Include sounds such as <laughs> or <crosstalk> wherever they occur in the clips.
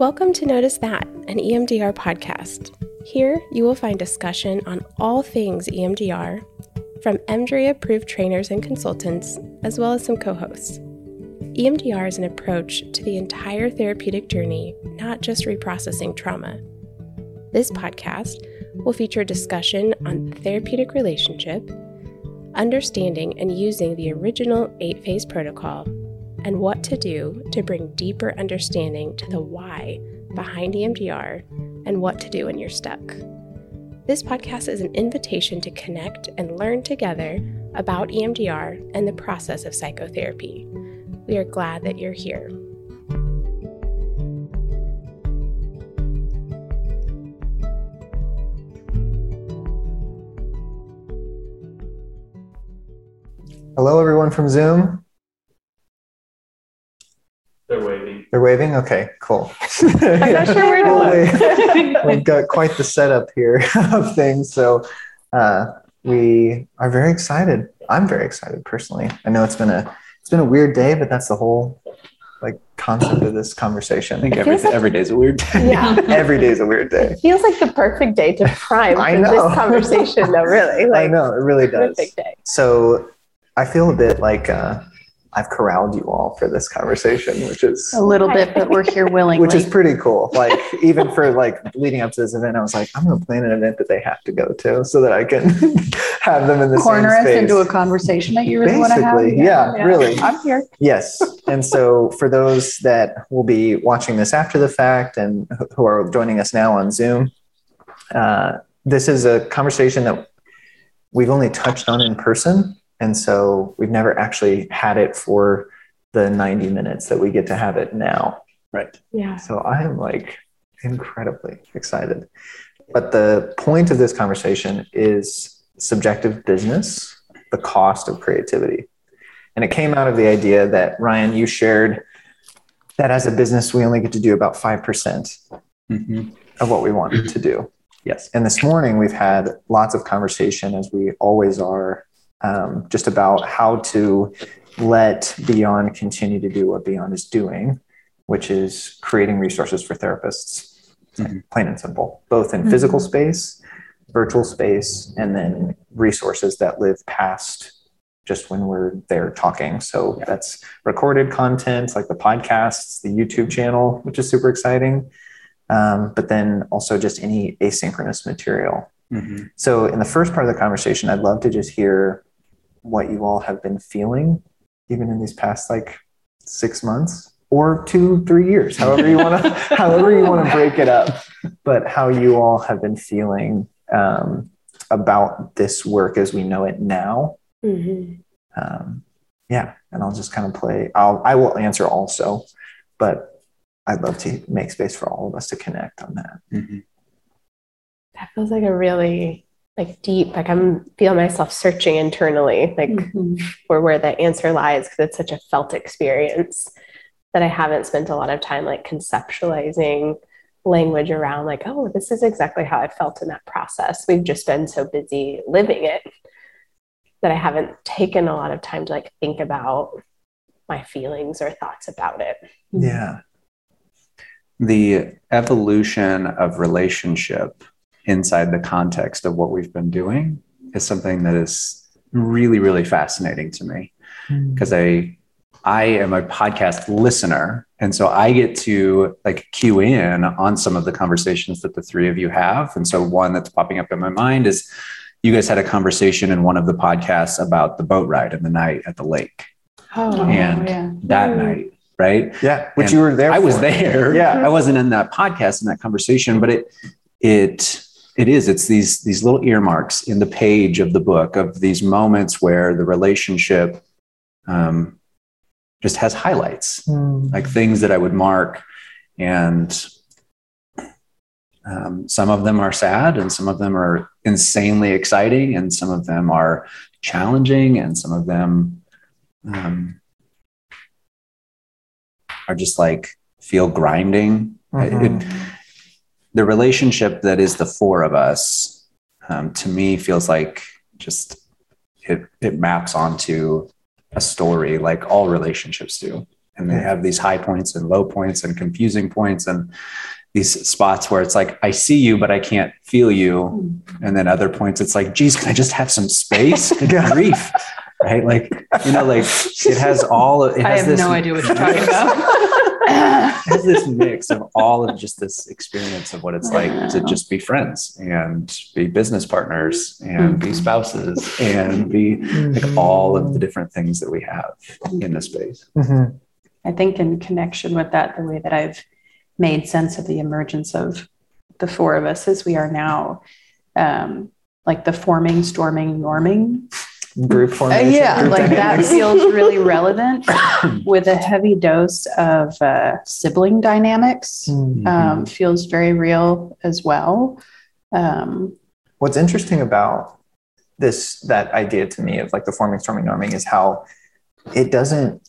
Welcome to Notice That, an EMDR podcast. Here you will find discussion on all things EMDR from EMDRIA approved trainers and consultants, as well as some co hosts. EMDR is an approach to the entire therapeutic journey, not just reprocessing trauma. This podcast will feature discussion on the therapeutic relationship, understanding and using the original eight phase protocol, and what to do to bring deeper understanding to the why behind EMDR and what to do when you're stuck. This podcast is an invitation to connect and learn together about EMDR and the process of psychotherapy. We are glad that you're here. Hello, everyone from Zoom. They're waving. They're waving? Okay, cool. I'm not sure where to look. <laughs> We've got quite the setup here <laughs> of things. So uh, we are very excited. I'm very excited personally. I know it's been a it's been a weird day, but that's the whole like concept of this conversation. I think every, like- every day is a weird day. Yeah. <laughs> Every day is a weird day. It feels like the perfect day to prime I for know. this conversation, though, really. I know, it really does. perfect day. So I feel a bit like uh, I've corralled you all for this conversation, which is A little bit, but we're here <laughs> willingly. which is pretty cool. Like even for like leading up to this event, I was like, I'm going to plan an event that they have to go to so that I can <laughs> have them in the corner same us space. into a conversation that you really want to have. Basically, yeah, really. I'm here. Yes. And so for those that will be watching this after the fact and who are joining us now on Zoom, uh, this is a conversation that we've only touched on in person. And so we've never actually had it for the 90 minutes that we get to have it now. Right. Yeah. So I am like incredibly excited. But the point of this conversation is subjective business, the cost of creativity. And it came out of the idea that Ryan, you shared that as a business, we only get to do about 5% Mhm. of what we want to do. Yes. And this morning we've had lots of conversation, as we always are, um, just about how to let Beyond continue to do what Beyond is doing, which is creating resources for therapists, Mhm. plain and simple, both in physical space, virtual space, and then resources that live past just when we're there talking. So Yeah. that's recorded content like the podcasts, the YouTube channel, which is super exciting um, but then also just any asynchronous material. Mhm. So, in the first part of the conversation, I'd love to just hear what you all have been feeling, even in these past like six months or two, three years, however you want to, <laughs> however you want to break it up, but how you all have been feeling um, about this work as we know it now. Mhm. Um, yeah, and I'll just kind of play. I'll I will answer also, but I'd love to make space for all of us to connect on that. Mhm. That feels like a really like deep, like I'm feeling myself searching internally, like Mhm. for where the answer lies, because it's such a felt experience that I haven't spent a lot of time like conceptualizing language around like, oh, this is exactly how I felt in that process. We've just been so busy living it that I haven't taken a lot of time to like think about my feelings or thoughts about it. Yeah. The evolution of relationship inside the context of what we've been doing is something that is really, really fascinating to me because I I am a podcast listener. And so I get to like cue in on some of the conversations that the three of you have. And so one that's popping up in my mind is you guys had a conversation in one of the podcasts about the boat ride in the night at the lake Oh, And- yeah. that Mm. night, right? Yeah. Which And you were there. I was there. Yeah. I wasn't in that podcast in that conversation, but it it it is. It's these these little earmarks in the page of the book of these moments where the relationship um, just has highlights, Mm. like things that I would mark, and um, some of them are sad, and some of them are insanely exciting, and some of them are challenging, and some of them um, are just like feel grinding. Mhm. It- the relationship that is the four of us, um, to me, feels like just it it maps onto a story like all relationships do. and they have these high points and low points and confusing points and these spots where it's like I see you but I can't feel you, and then other points it's like, geez, can I just have some space? <laughs> Good grief, right? Like you know, like <laughs> it has all. Of, it I has have this no idea what you're talking about. <laughs> it <laughs> has this mix of all of just this experience of what it's like to just be friends and be business partners and be Mhm. spouses and be like all of the different things that we have in the space. Mhm. I think in connection with that, the way that I've made sense of the emergence of the four of us as we are now um, like the forming, storming, norming. Group Uh, formation. yeah, group like that feels really <laughs> relevant with a heavy dose of uh, sibling dynamics. Mhm. Um, feels very real as well. Um, What's interesting about this that idea to me of like the forming, storming, norming is how it doesn't.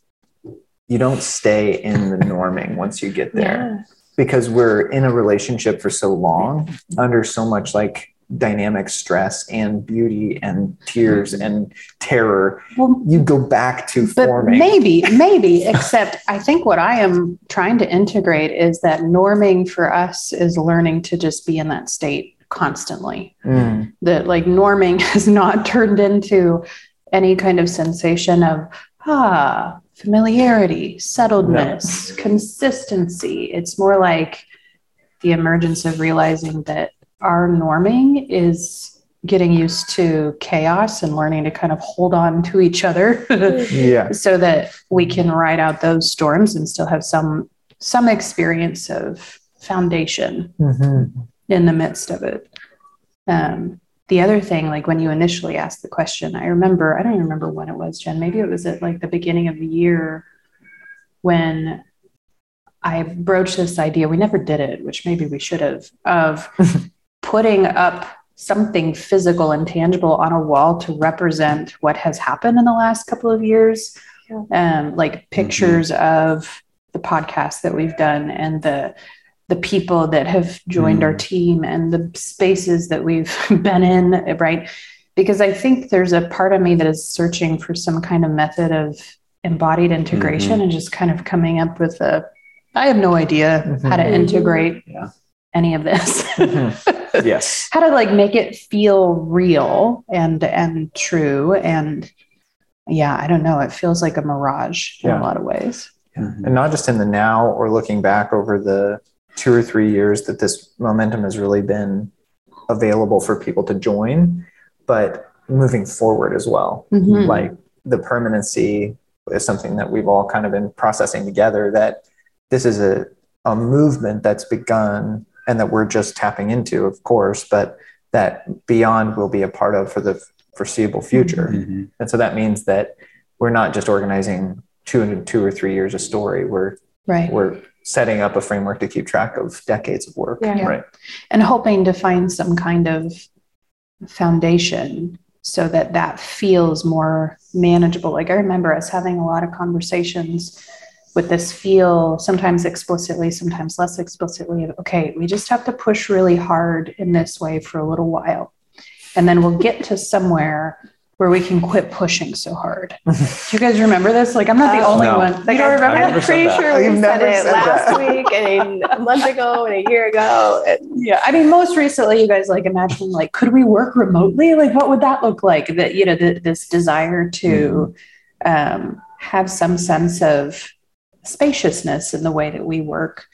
You don't stay in the norming once you get there because we're in a relationship for so long under so much like dynamic stress and beauty and tears and terror. well, You go back to But forming. maybe, <laughs> maybe, except I think what I am trying to integrate is that norming for us is learning to just be in that state constantly. Mm, That like norming <laughs> has not turned into any kind of sensation of, ah, familiarity, settledness, consistency. It's more like the emergence of realizing that our norming is getting used to chaos and learning to kind of hold on to each other <laughs> yeah. so that we can ride out those storms and still have some some experience of foundation Mhm. in the midst of it um, the other thing like when you initially asked the question i remember i don't even remember when it was jen maybe it was at like the beginning of the year when i broached this idea we never did it which maybe we should have of <laughs> putting up something physical and tangible on a wall to represent what has happened in the last couple of years. Um, like mm-hmm. pictures of the podcast that we've done and the the people that have joined our mm. team and the spaces that we've <laughs> been in right? Because i think there's a part of me that is searching for some kind of method of embodied integration mm-hmm. and just kind of coming up with a i have no idea mm-hmm. how to integrate Yeah. Any of this <laughs> Mhm. yes. how to like make it feel real and and true and yeah i don't know it feels like a mirage in a lot of ways Mhm. and not just in the now or looking back over the two or three years that this momentum has really been available for people to join, but moving forward as well. Mhm. Like the permanency is something that we've all kind of been processing together that this is a, a movement that's begun and that we're just tapping into, of course, but that beyond will be a part of for the foreseeable future. Mhm. And so that means that we're not just organizing two and two or three years of story. We're right we're setting up a framework to keep track of decades of work. Yeah. Right. and hoping to find some kind of foundation so that that feels more manageable like i remember us having a lot of conversations with this feel sometimes explicitly sometimes less explicitly of okay we just have to push really hard in this way for a little while and then we'll get to somewhere where we can quit pushing so hard <laughs> do you guys remember this like i'm not the Uh, only no. one like Like i remember I I'm pretty that. sure we You've said it said last that. week and a <laughs> month ago and a year ago. And yeah i mean most recently you guys like imagine like could we work remotely like what would that look like that you know the, this desire to um, have some sense of spaciousness in the way that we work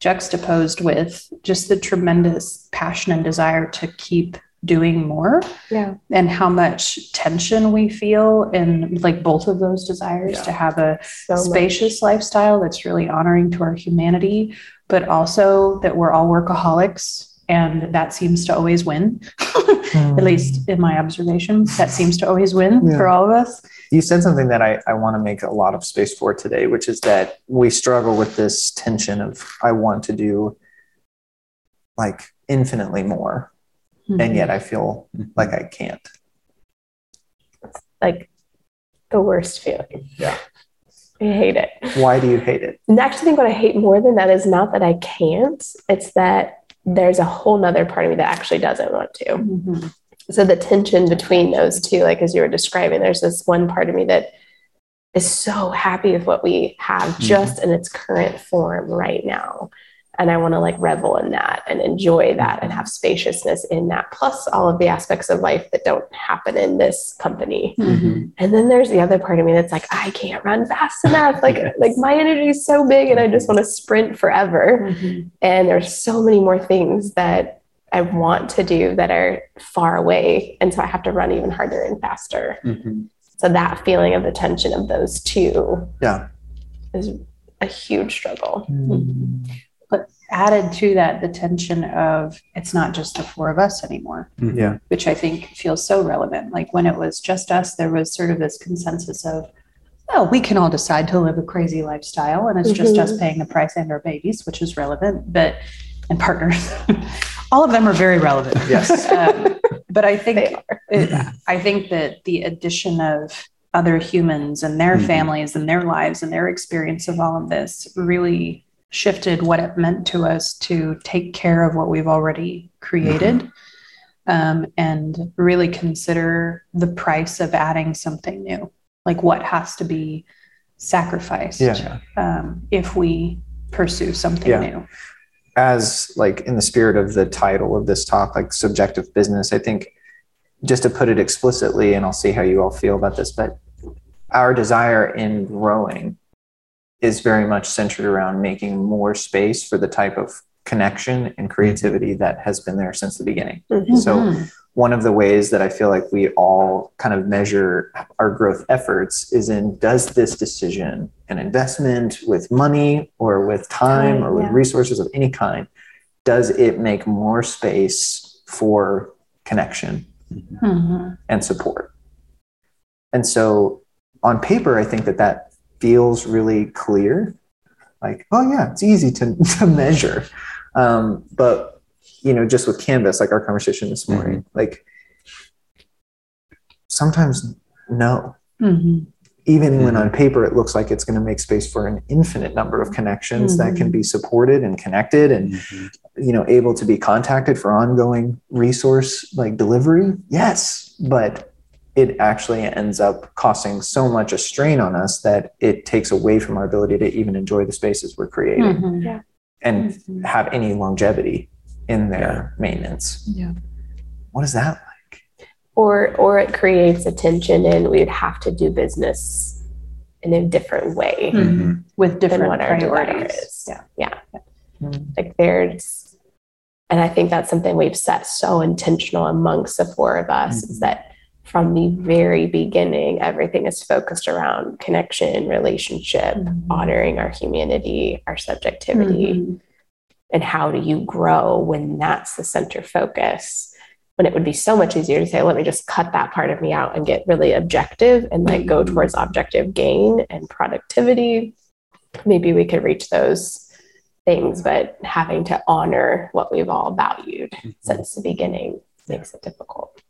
juxtaposed with just the tremendous passion and desire to keep doing more yeah, and how much tension we feel in like both of those desires Yeah. to have a so much. spacious lifestyle that's really honoring to our humanity, but also that we're all workaholics and that seems to always win. <laughs> At hmm. least in my observation, that seems to always win Yeah. for all of us. You said something that I, I want to make a lot of space for today, which is that we struggle with this tension of I want to do like infinitely more, and yet I feel like I can't. It's like the worst feeling. Yeah. I hate it. Why do you hate it? And actually, I think what I hate more than that is not that I can't, it's that there's a whole nother part of me that actually doesn't want to. Mhm. So the tension between those two, like as you were describing, there's this one part of me that is so happy with what we have Mm-hmm. just in its current form right now. And I want to like revel in that and enjoy that and have spaciousness in that, plus all of the aspects of life that don't happen in this company. Mhm. And then there's the other part of me that's like, I can't run fast enough. Like, Yes. like my energy is so big and I just want to sprint forever. Mhm. And there's so many more things that I want to do that are far away. And so I have to run even harder and faster. Mhm. So that feeling of the tension of those two Yeah. is a huge struggle. But added to that, the tension of it's not just the four of us anymore, Yeah. which I think feels so relevant. Like when it was just us, there was sort of this consensus of, oh, we can all decide to live a crazy lifestyle and it's just Mhm. us paying the price and our babies, which is relevant, but and partners. <laughs> all of them are very relevant. Yes. <laughs> Um, but I think it, I think that the addition of other humans and their Mhm. families and their lives and their experience of all of this really shifted what it meant to us to take care of what we've already created um, and really consider the price of adding something new like what has to be sacrificed Yeah. um, if we pursue something Yeah. new as like in the spirit of the title of this talk, like subjective business, I think just to put it explicitly, and I'll see how you all feel about this, but our desire in growing is very much centered around making more space for the type of connection and creativity that has been there since the beginning. Mhm. So Mhm. One of the ways that I feel like we all kind of measure our growth efforts is in does this decision, an investment with money or with time or with yeah. resources of any kind, does it make more space for connection Mhm. and support? And so on paper, I think that that feels really clear. Like, oh yeah, it's easy to, <laughs> to measure. Um, but you know, just with Canvas, like our conversation this morning, like sometimes no. Mhm. Even when Mhm. on paper it looks like it's going to make space for an infinite number of connections that can be supported and connected and you know able to be contacted for ongoing resource like delivery yes but it actually ends up costing so much a strain on us that it takes away from our ability to even enjoy the spaces we're creating Mhm. and Mhm. have any longevity in their maintenance Yeah. what is that like Or or it creates a tension and we would have to do business in a different way Mhm. with different what our priorities. is. Yeah. Yeah. Mm. Like there's and I think that's something we've set so intentional amongst the four of us is Mhm. that from the very beginning, everything is focused around connection, relationship, Mhm. honoring our humanity, our subjectivity, Mhm. And how do you grow when that's the center focus? When it would be so much easier to say let me just cut that part of me out and get really objective and like go Mhm. towards objective gain and productivity. Maybe we could reach those things but having to honor what we've all valued since the beginning makes it difficult.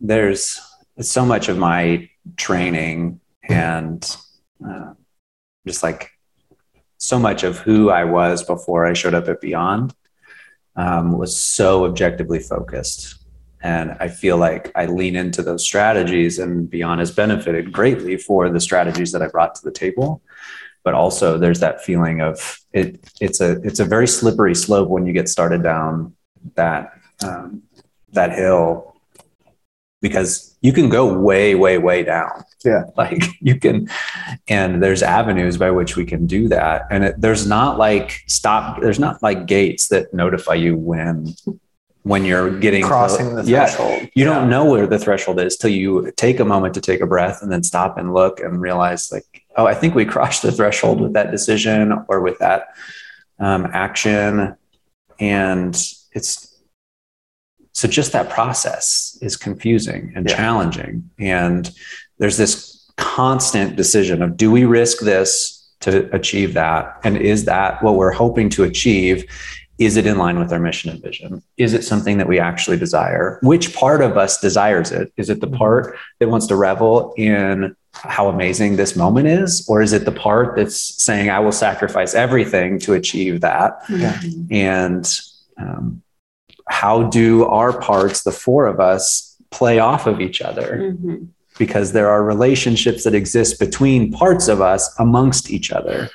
There's so much of my training and uh, just like so much of who I was before I showed up at Beyond um, was so objectively focused. And I feel like I lean into those strategies, and Beyond has benefited greatly for the strategies that I brought to the table. But also, there's that feeling of it. It's a it's a very slippery slope when you get started down that um, that hill because you can go way, way, way down. Yeah. <laughs> Like you can, and there's avenues by which we can do that. And it, there's not like stop, there's not like gates that notify you when, when you're getting crossing the Yeah. threshold You Yeah. don't know where the threshold is till you take a moment to take a breath and then stop and look and realize like, oh, I think we crossed the threshold with that decision or with that um, action. And it's, so just that process is confusing and Yeah. challenging. And there's this constant decision of do we risk this to achieve that? And is that what we're hoping to achieve? Is it in line with our mission and vision? Is it something that we actually desire? Which part of us desires it? Is it the part that wants to revel in how amazing this moment is? Or is it the part that's saying, I will sacrifice everything to achieve that? Yeah. And um, how do our parts the four of us play off of each other Mhm. because there are relationships that exist between parts of us amongst each other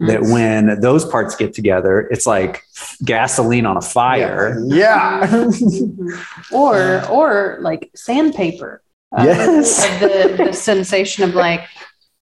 that when those parts get together it's like gasoline on a fire Yeah. Mhm. or or like sandpaper Um, Yes. of the, the sensation of like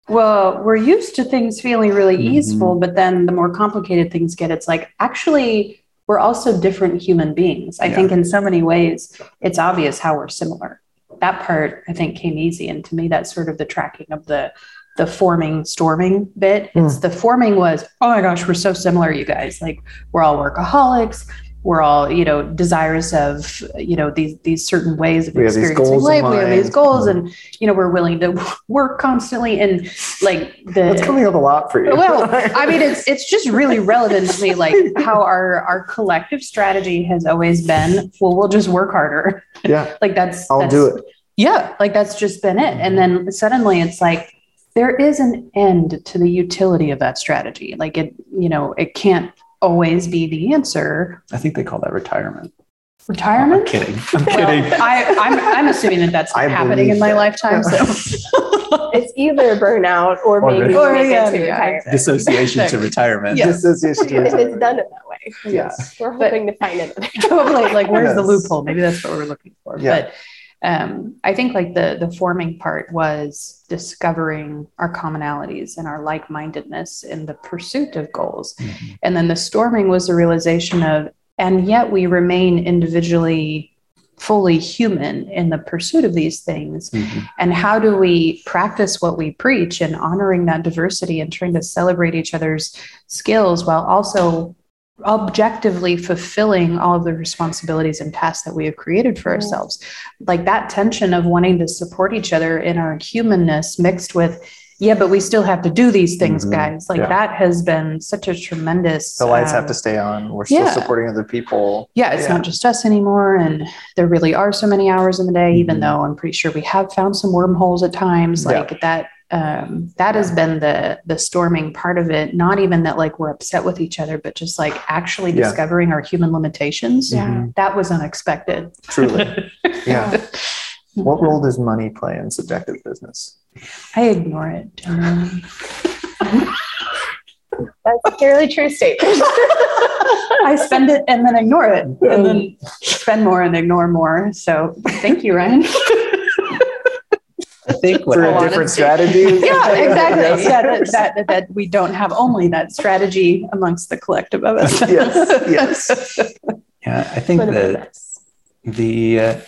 well we're used to things feeling really Mhm. easeful but then the more complicated things get it's like actually we're also different human beings. I Yeah. think in so many ways it's obvious how we're similar. That part i think came easy. And to me that's sort of the tracking of the the forming storming bit. It's hmm. the forming was oh my gosh we're so similar you guys. Like we're all workaholics we're all you know desirous of you know these these certain ways of We experiencing life we have these goals hmm. and you know we're willing to <laughs> work constantly and like the That's coming up a lot for you. well, I mean, it's <laughs> it's just really relevant to me, like <laughs> how our our collective strategy has always been. Well, we'll just work harder. yeah, Like that's I'll that's, do it. Yeah, like that's just been it. And then suddenly it's like there is an end to the utility of that strategy. Like it, you know, it can't always be the answer. i think they call that retirement i'm Retirement. kidding <laughs> i'm Well, kidding I, I'm I'm assuming that that's <laughs> I happening in my that. lifetime. So <laughs> It's either burnout or Or maybe Or, we yeah, to yeah. retirement. dissociation to retirement Yeah. Dissociation to If it's done it that way. Yes. We're But- hoping to find it. totally like where's the loophole maybe that's what we're looking for Yeah. but um, i think like the the forming part was discovering our commonalities and our like-mindedness in the pursuit of goals Mhm. and then the storming was the realization of and yet we remain individually fully human in the pursuit of these things Mhm. and how do we practice what we preach and honoring that diversity and trying to celebrate each other's skills while also objectively fulfilling all of the responsibilities and tasks that we have created for ourselves like that tension of wanting to support each other in our humanness mixed with yeah but we still have to do these things Mhm. guys like Yeah. that has been such a tremendous The lights um, have to stay on. We're still yeah. supporting other people. yeah, it's Yeah. not just us anymore. And there really are so many hours in the day, even Mhm. though I'm pretty sure we have found some wormholes at times. Like that, um, that has been the the storming part of it. Not even that like we're upset with each other, but just like actually Yeah. discovering our human limitations. Yeah. That was unexpected. Truly. <laughs> Yeah. What role does money play in subjective business? I ignore it generally. <laughs> That's a fairly true statement. <laughs> I spend it and then ignore it, and then spend more and ignore more. So thank you, Ryan. I think what For a different strategy? <laughs> yeah, <laughs> exactly. Yeah, that, that, that, we don't have only that strategy amongst the collective of us. <laughs> Yes, yes. yeah i think that the uh,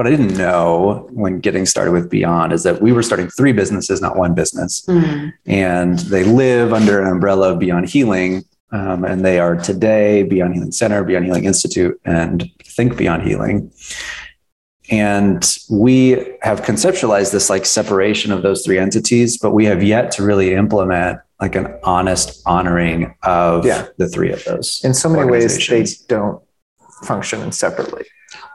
what I didn't know when getting started with Beyond is that we were starting three businesses, not one business, Mm, and they live under an umbrella of Beyond Healing. Um, and they are today Beyond Healing Center, Beyond Healing Institute, and Think Beyond Healing. And we have conceptualized this like separation of those three entities, but we have yet to really implement like an honest honoring of Yeah. the three of those. In so many ways, they don't function separately.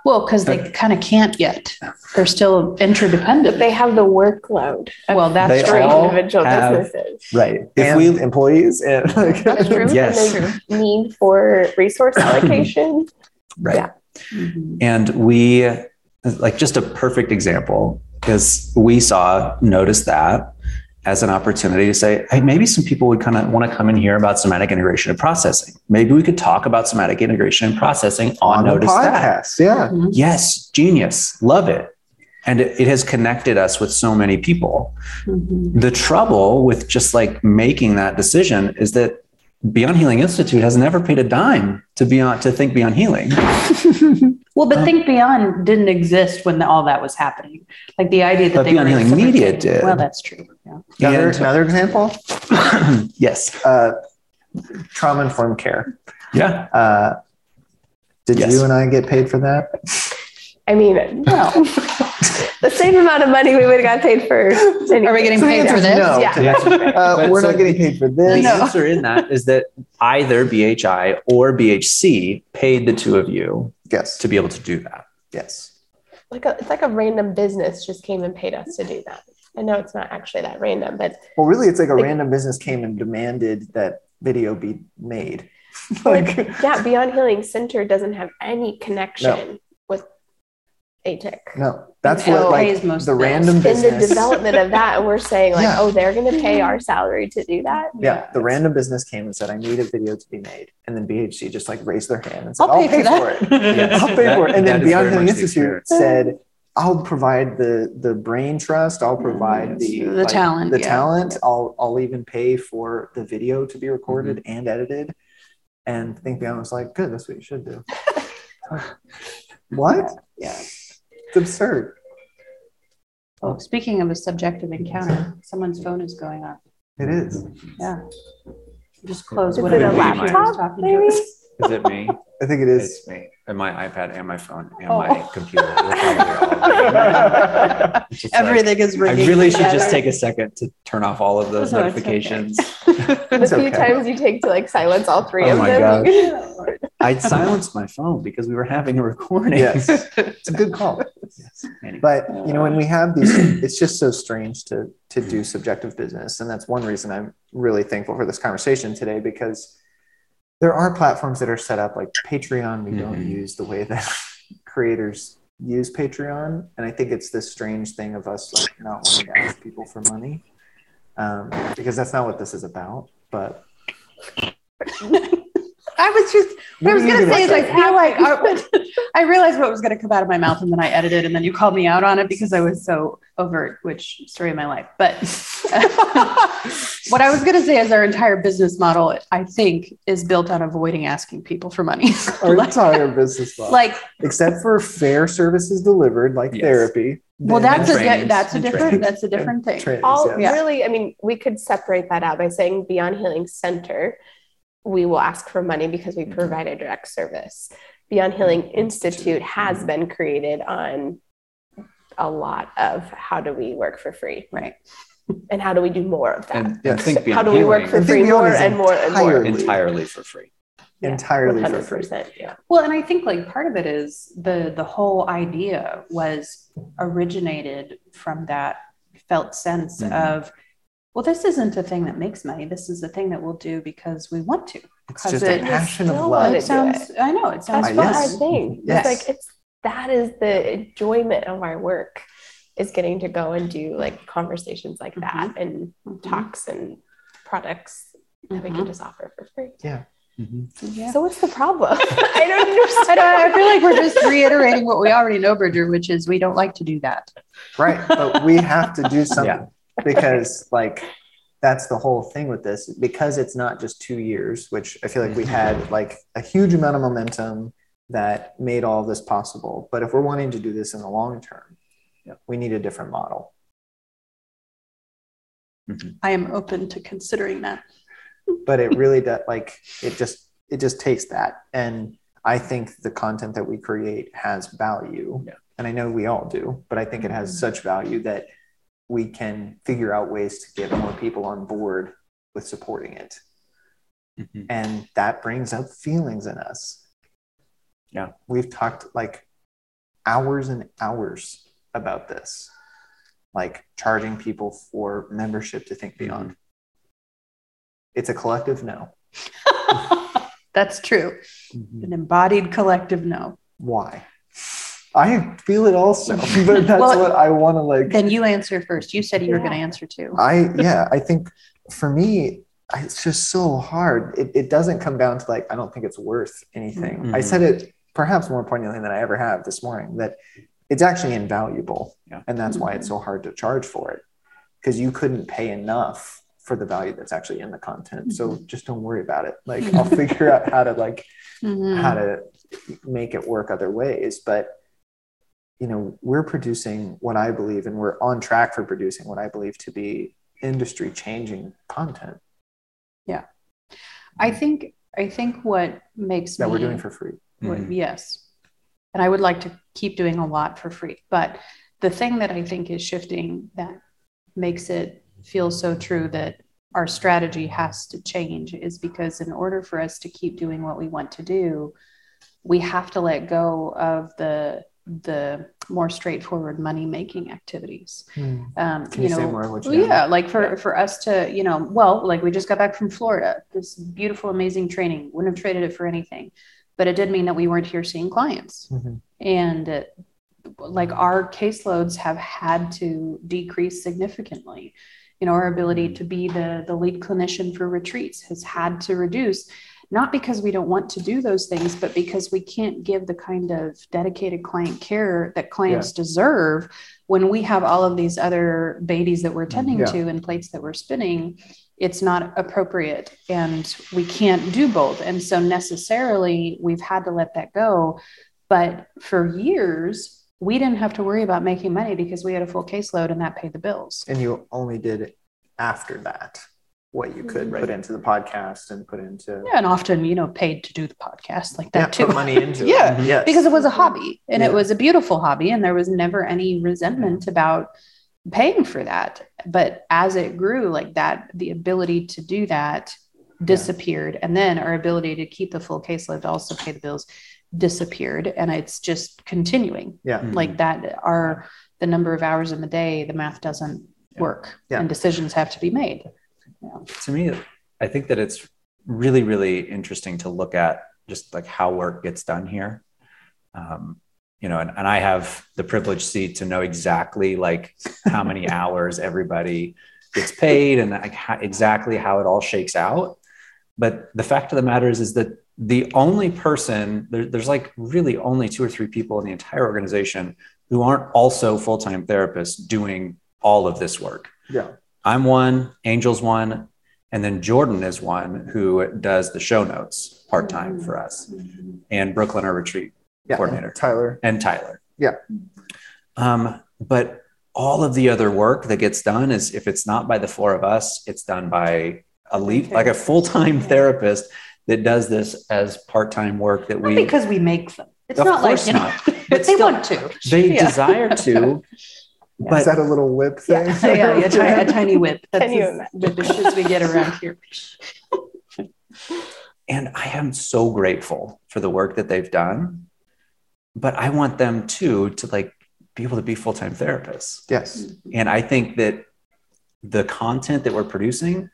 Well, because they kind of can't yet. They're still interdependent. But They have the workload. well, that's They true. all individual have- businesses. Right. If and we employees and <laughs> That's true. Yes. And the need for resource allocation. right. Yeah. Mhm. And we, like, just a perfect example because we saw, noticed that as an opportunity to say, hey, maybe some people would kind of want to come and hear about somatic integration and processing. Maybe we could talk about somatic integration and processing on, on the Notice That. podcast. Yeah. Mhm. Yes, genius, love it. And it, it has connected us with so many people. Mhm. The trouble with just like making that decision is that Beyond Healing Institute has never paid a dime to beyond to think beyond healing. <laughs> Well, but Think Beyond didn't exist when all that was happening. Like the idea that But they Beyond were Healing Media did. Well, that's true. Yeah. Another, And- another example <coughs> yes. uh, trauma informed care. Yeah. Uh, did Yes. you and I get paid for that? I mean, Well, <laughs> the same amount of money we would have got paid for. Are we getting paid for this? No. Yeah. Uh, we're so- not getting paid for The this. No. answer in that is that either BHI or BHC paid the two of you Yes. to be able to do that. Yes. Like a, it's like a random business just came and paid us to do that. I know it's not actually that random, but Well, really, it's like a Like- random business came and demanded that video be made. <laughs> like, yeah, Beyond Healing Center doesn't have any connection with ATIC. No, that's what like pays most the bills? random In the development of that, we're saying like, Yeah. oh, they're going to pay our salary to do that. Yeah, the random business came and said, "I need a video to be made," and then BHC just like raised their hand and said, I'll <laughs> "I'll, pay pay, for for, it." Yes, I'll pay that- for it. And then Beyond very the Institute said, "I'll provide the the brain trust. I'll provide the The talent, The yeah. talent. I'll I'll even pay for the video to be recorded Mm-hmm. and edited." And Think Beyond was like, "Good, that's what you should do." <laughs> what? Yeah. It's absurd. Oh, speaking of a subjective encounter, someone's phone is going off. It is. Yeah. Just close Is whatever it a Maybe mine. computer is laptop? Maybe. Is it me? I think it is. It's me. And my iPad and my phone and Oh. my computer. <laughs> We're probably all- <laughs> It's just like- Everything is I ringing. really should just take a second to turn off all of those <laughs> No, it's okay. notifications. The few okay. times you take to like silence all three Oh of my them. gosh. I silenced my phone because we were having a recording. Yes. It's a good call. Yes. Anyway. But you know, when we have these, it's just so strange to to do subjective business, and that's one reason I'm really thankful for this conversation today because there are platforms that are set up like Patreon. We don't Mhm. use the way that <laughs> creators use Patreon, and I think it's this strange thing of us like not wanting to ask people for money um, because that's not what this is about. But <laughs> I was just, what I was going to say is I feel like I, I realized what was going to come out of my mouth and then I edited and then you called me out on it because I was so overt, which story of my life. But <laughs> what I was going to say is our entire business model, I think, is built on avoiding asking people for money. <laughs> our like, entire business model, like, except for fair services delivered, like Yes. therapy. well, that's a, trainings, that's a different, trainings. that's a different thing. trainings, All yes. really, I mean, we could separate that out by saying Beyond Healing Center, we will ask for money because we mm-hmm. provide a direct service. Beyond Healing mm-hmm. Institute has mm-hmm. been created on a lot of how do we work for free Right. and how do we do more of that. And, and Yes. think how beyond do we work for free more is and more and more? entirely- entirely for free. Yeah, entirely for free. Yeah. Well, and I think like part of it is the the whole idea was originated from that felt sense Mhm. of, well, this isn't a thing that makes money. This is a thing that we'll do because we want to. It's Because just it- a passion of love. wanna it sounds. I know it sounds That's what I yes. think. Yes. It's like it's that is the enjoyment of our work is getting to go and do like conversations like mm-hmm. that and Mhm. talks and products that we can mm-hmm. just offer for free. Yeah. Mm-hmm. So what's the problem? <laughs> <laughs> I don't understand. I feel like we're just <laughs> reiterating what we already know, Bridger, which is we don't like to do that. right but we have to do something Yeah. Because like that's the whole thing with this. Because it's not just two years which i feel like we mm-hmm. had like a huge amount of momentum that made all this possible. But if we're wanting to do this in the long term Yep. we need a different model. Mm-hmm. I am open to considering that. but it really does like it just it just takes that. And i think the content that we create has value. Yeah. and i know we all do but i think it has mm-hmm. such value that we can figure out ways to get more people on board with supporting it Mhm. and that brings up feelings in us Yeah. we've talked like hours and hours about this like charging people for membership to think beyond it's a collective no <laughs> That's true. An embodied collective no. why i feel it also <laughs> but that's Well, what i want to like Then you answer first. You said you were going to answer too. I yeah, I think for me, it's just so hard. It, it doesn't come down to like I don't think it's worth anything. I Mhm. said it perhaps more poignantly than I ever have this morning that it's actually invaluable, Yeah. and that's why it's so hard to charge for it because you couldn't pay enough for the value that's actually in the content. So just don't worry about it. Like <laughs> I'll figure out how to like Mhm. how to make it work other ways but you know we're producing what i believe and we're on track for producing what i believe to be industry changing content Yeah. I think I think what makes that me we're doing for free Well, Mhm. Yes. And I would like to keep doing a lot for free. But the thing that I think is shifting that makes it feel so true that our strategy has to change is because in order for us to keep doing what we want to do, we have to let go of the the more straightforward money making activities. Um, can you, you know, more what you well, mean? yeah, like for for us to, you know, well, like we just got back from Florida, this beautiful, amazing training. Wouldn't have traded it for anything, but it did mean that we weren't here seeing clients, Mhm. and uh, like our caseloads have had to decrease significantly. You know, our ability to be the, the lead clinician for retreats has had to reduce, not because we don't want to do those things, but because we can't give the kind of dedicated client care that clients deserve when we have all of these other babies that we're mm, tending Yeah. to and plates that we're spinning it's not appropriate and we can't do both. And so necessarily we've had to let that go but for years we didn't have to worry about making money because we had a full caseload and that paid the bills. And you only did it after that what you could mm-hmm. put into the podcast and put into yeah, and often you know paid to do the podcast like yeah, that too put money <laughs> into Yeah, it. Yes. because it was a mm-hmm. hobby and Yeah. it was a beautiful hobby and there was never any resentment about paying for that but as it grew like that the ability to do that disappeared and then our ability to keep the full caseload to also pay the bills disappeared and it's just continuing yeah. Mhm. like that are the number of hours in the day the math doesn't Yeah. work Yeah. and decisions have to be made to me i think that it's really really interesting to look at just like how work gets done here. Um, you know and, and i have the privileged seat to know exactly like how many <laughs> hours everybody gets paid and like how, exactly how it all shakes out. But the fact of the matter is is that the only person there, there's like really only two or three people in the entire organization who aren't also full-time therapists doing all of this work. Yeah. I'm one, Angel's one, and then Jordan is one who does the show notes part time for us, and Brooklyn, our retreat Yeah. coordinator, Tyler. and Tyler. Yeah. Um, but all of the other work that gets done is if it's not by the four of us, it's done by a lead, like a full time <laughs> therapist that does this as part time work that not we. because we make them it's not like you know not. <laughs> But they still, want to They <laughs> Yeah. desire to, Is but that a little whip thing? Yeah, <laughs> yeah, yeah, a, tiny, a <laughs> tiny whip. That's Can you as, the dishes we get around here. <laughs> And I am so grateful for the work that they've done. But I want them too to like be able to be full time therapists. Yes. And I think that the content that we're producing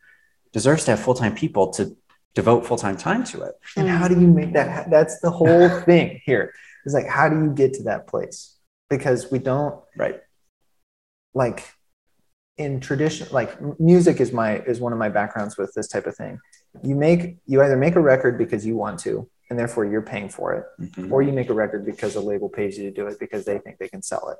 deserves to have full time people to devote full time time to it. And mm. how do you make that? That's the whole thing here. Is like, how do you get to that place? Because we don't Right. Like in tradition like music is my is one of my backgrounds with this type of thing you make you either make a record because you want to and therefore you're paying for it Mhm. or you make a record because a label pays you to do it because they think they can sell it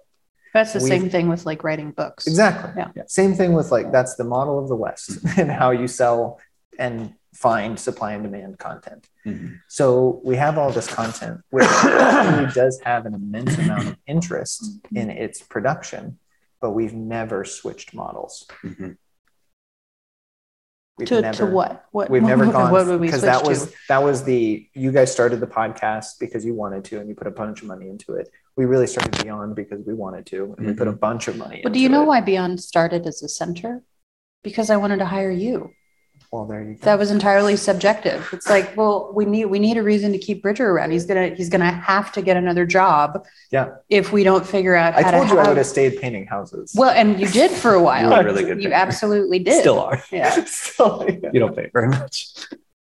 That's the We've- same thing with like writing books. exactly Yeah. same thing with like that's the model of the west <laughs> and how you sell and find supply and demand content Mhm. so we have all this content which <coughs> really does have an immense amount of interest in its production but we've never switched models Mhm. We've To, never, to what? What? We've never what, gone What would we because that was to? that was the you guys started the podcast because you wanted to and you put a bunch of money into it. We really started Beyond because we wanted to and we put a bunch of money. But do you know it. why Beyond started as a center? Because I wanted to hire you. Well, there you go. That was entirely subjective. It's like, well, we need we need a reason to keep Bridger around. He's gonna he's gonna have to get another job. Yeah. If we don't figure out I told to you I would have stayed painting houses. Well, and you did for a <laughs> while. You're a really good You painter. absolutely did. Still are. <laughs> Yeah. <laughs> So, yeah. You don't pay very much.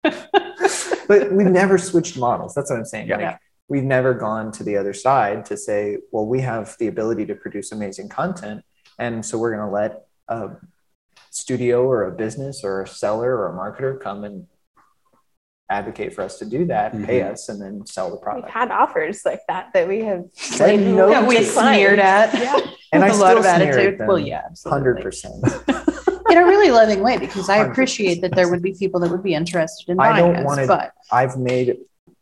but we've never switched models. That's what I'm saying. Yeah. Like, we've never gone to the other side to say, well, we have the ability to produce amazing content. And so we're going to let a studio or a business or a seller or a marketer come and advocate for us to do that, pay Mhm. us, and then sell the product. We've had offers like that that we have Said no Yeah, we to. sneered at. Yeah. And I With a still lot of attitude. them. Well, yeah, absolutely. 100%. <laughs> in a really loving way because I 100%. appreciate that there would be people that would be interested in I buying don't us. wanna- but I've made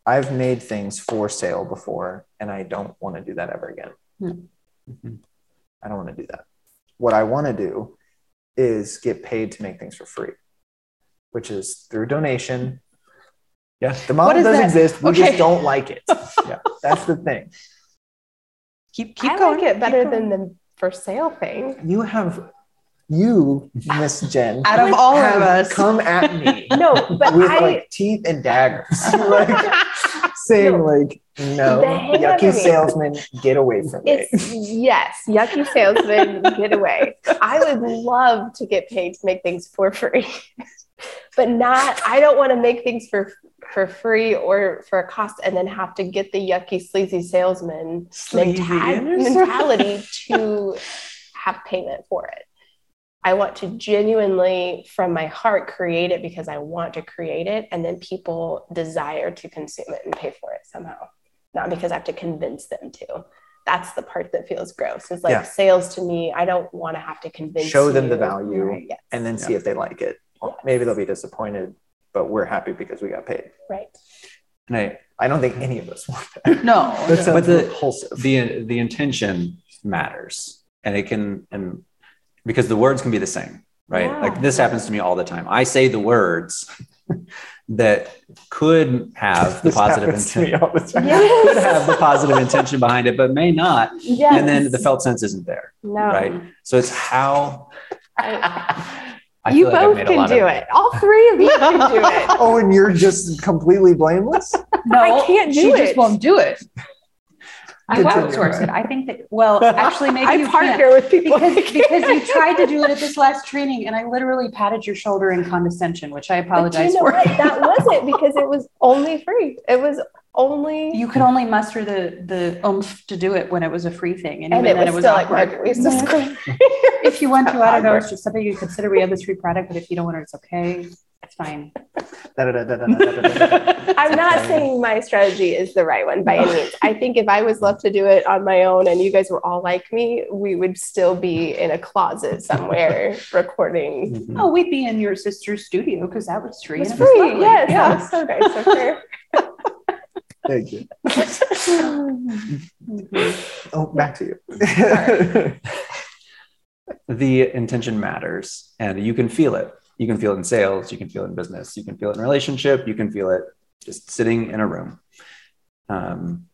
I've made things for sale before, and I don't want to do that ever again. Mhm. I don't want to do that. What I want to do is get paid to make things for free, which is through donation. Yeah. The model does that? exist. We Okay. just don't like it. <laughs> Yeah, that's the thing. keep keep I going. like it better than the for sale thing. You have you, Miss Jen, out of all of us. come at me <laughs> No, but with I like teeth and daggers, <laughs> like <laughs> saying No. like, "No, The hang of yucky salesman, get away from me." Yes, yucky salesman, get away. I would love to get paid to make things for free. but not I don't want to make things for for free or for a cost and then have to get the yucky sleazy salesman Sleazy. menta- mentality to have payment for it. I want to genuinely from my heart create it because I want to create it and then people desire to consume it and pay for it somehow. Not because I have to convince them to. That's the part that feels gross. It's like Yeah. sales to me, I don't want to have to convince them. Show them you. the value Right, yes. and then see if they like it. Well, maybe they'll be disappointed, but we're happy because we got paid. right. And I, I don't think any of us want that. <laughs> No. That sounds But the- repulsive. the the intention matters and it can and because the words can be the same right Yeah. like this happens to me all the time i say the words <laughs> that could have the This positive happens to me intent all the time. Yeah. <laughs> could have the positive intention behind it but may not Yes. and then the felt sense isn't there no. right so it's how I you I've both made a can do of- it. All three of you can do it. <laughs> Oh, and you're just completely blameless? No, I can't do she it. just won't do it. I outsource it. I think that. Well, actually, maybe I you partner with people because like because you tried to do it at this last training, and I literally patted your shoulder in condescension, which I apologize you know for. what? That wasn't because it was only free. It was only, You could only muster the the oomph to do it when it was a free thing, and, and even it then was it was like awkward. Margarita's Square. If you want to, I don't know. It's <laughs> just something you consider. We have this free product, but if you don't want it, it's okay. It's fine. <laughs> <laughs> I'm not saying my strategy is the right one by any means. I think if I was left to do it on my own and you guys were all like me, we would still be in a closet somewhere <laughs> recording. Mhm. Oh, we'd be in your sister's studio because that was free. It was and it was free. Yes, Yeah. that was so nice of her. Thank you. Oh, back to you. the intention matters and you can feel it you can feel it in sales you can feel it in business you can feel it in relationship you can feel it just sitting in a room um,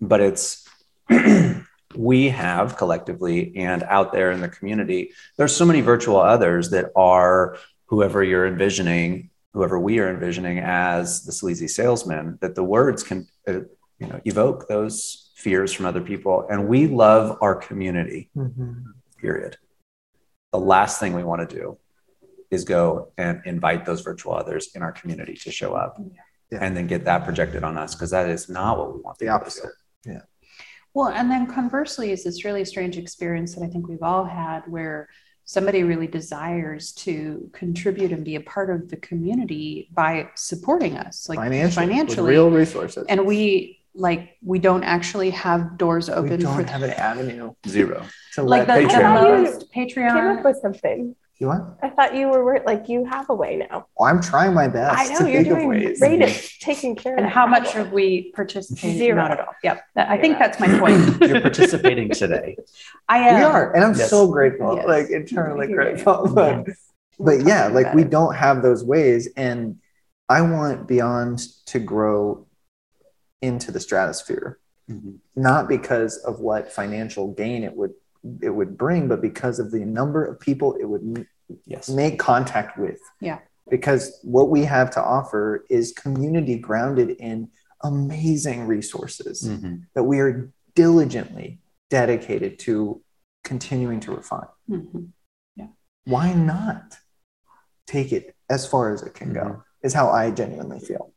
but it's <clears throat> we have collectively and out there in the community there's so many virtual others that are whoever you're envisioning whoever we are envisioning as the sleazy salesman that the words can uh, you know evoke those fears from other people and we love our community Mhm. period. The last thing we want to do is go and invite those virtual others in our community to show up Yeah. and then get that projected on us because that is not what we want. The opposite. Yeah. Well, and then conversely, is this really strange experience that I think we've all had where somebody really desires to contribute and be a part of the community by supporting us, like financially, financially. real resources. and we like we don't actually have doors open. we open don't for have an avenue Zero. to like let the, the Patreon. most Came up with something. You what? I thought you were like you have a way now. Well, I'm trying my best I know to you're think of doing ways. great at taking care of And how much have we participated? Zero. Not at all. Yep. That, I think that's my point. <laughs> You're participating today. <laughs> I am. We are, and I'm Yes. so grateful, Yes. like internally You're grateful. <laughs> But, We'll but yeah, like we it. don't have those ways, and I want Beyond to grow into the stratosphere, Mhm. not because of what financial gain it would it would bring, but because of the number of people it would Yes. make contact with. Yeah. Because what we have to offer is community grounded in amazing resources Mhm. that we are diligently dedicated to continuing to refine. Mhm. Why not take it as far as it can go? Mhm. Is how I genuinely feel.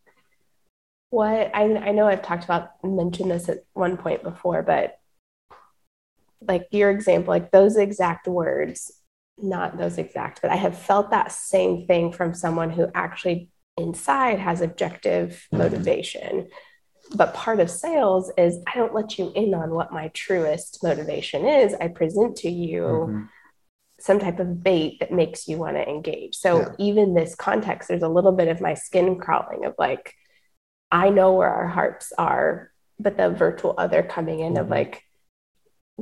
What I, I know I've talked about mentioned this at one point before, but like your example, like those exact words, not those exact, but I have felt that same thing from someone who actually inside has objective Mm-hmm. motivation. But part of sales is I don't let you in on what my truest motivation is. I present to you Mhm. some type of bait that makes you want to engage. So Yeah. even this context, there's a little bit of my skin crawling of like, I know where our hearts are, but the virtual other coming in of Mhm. like,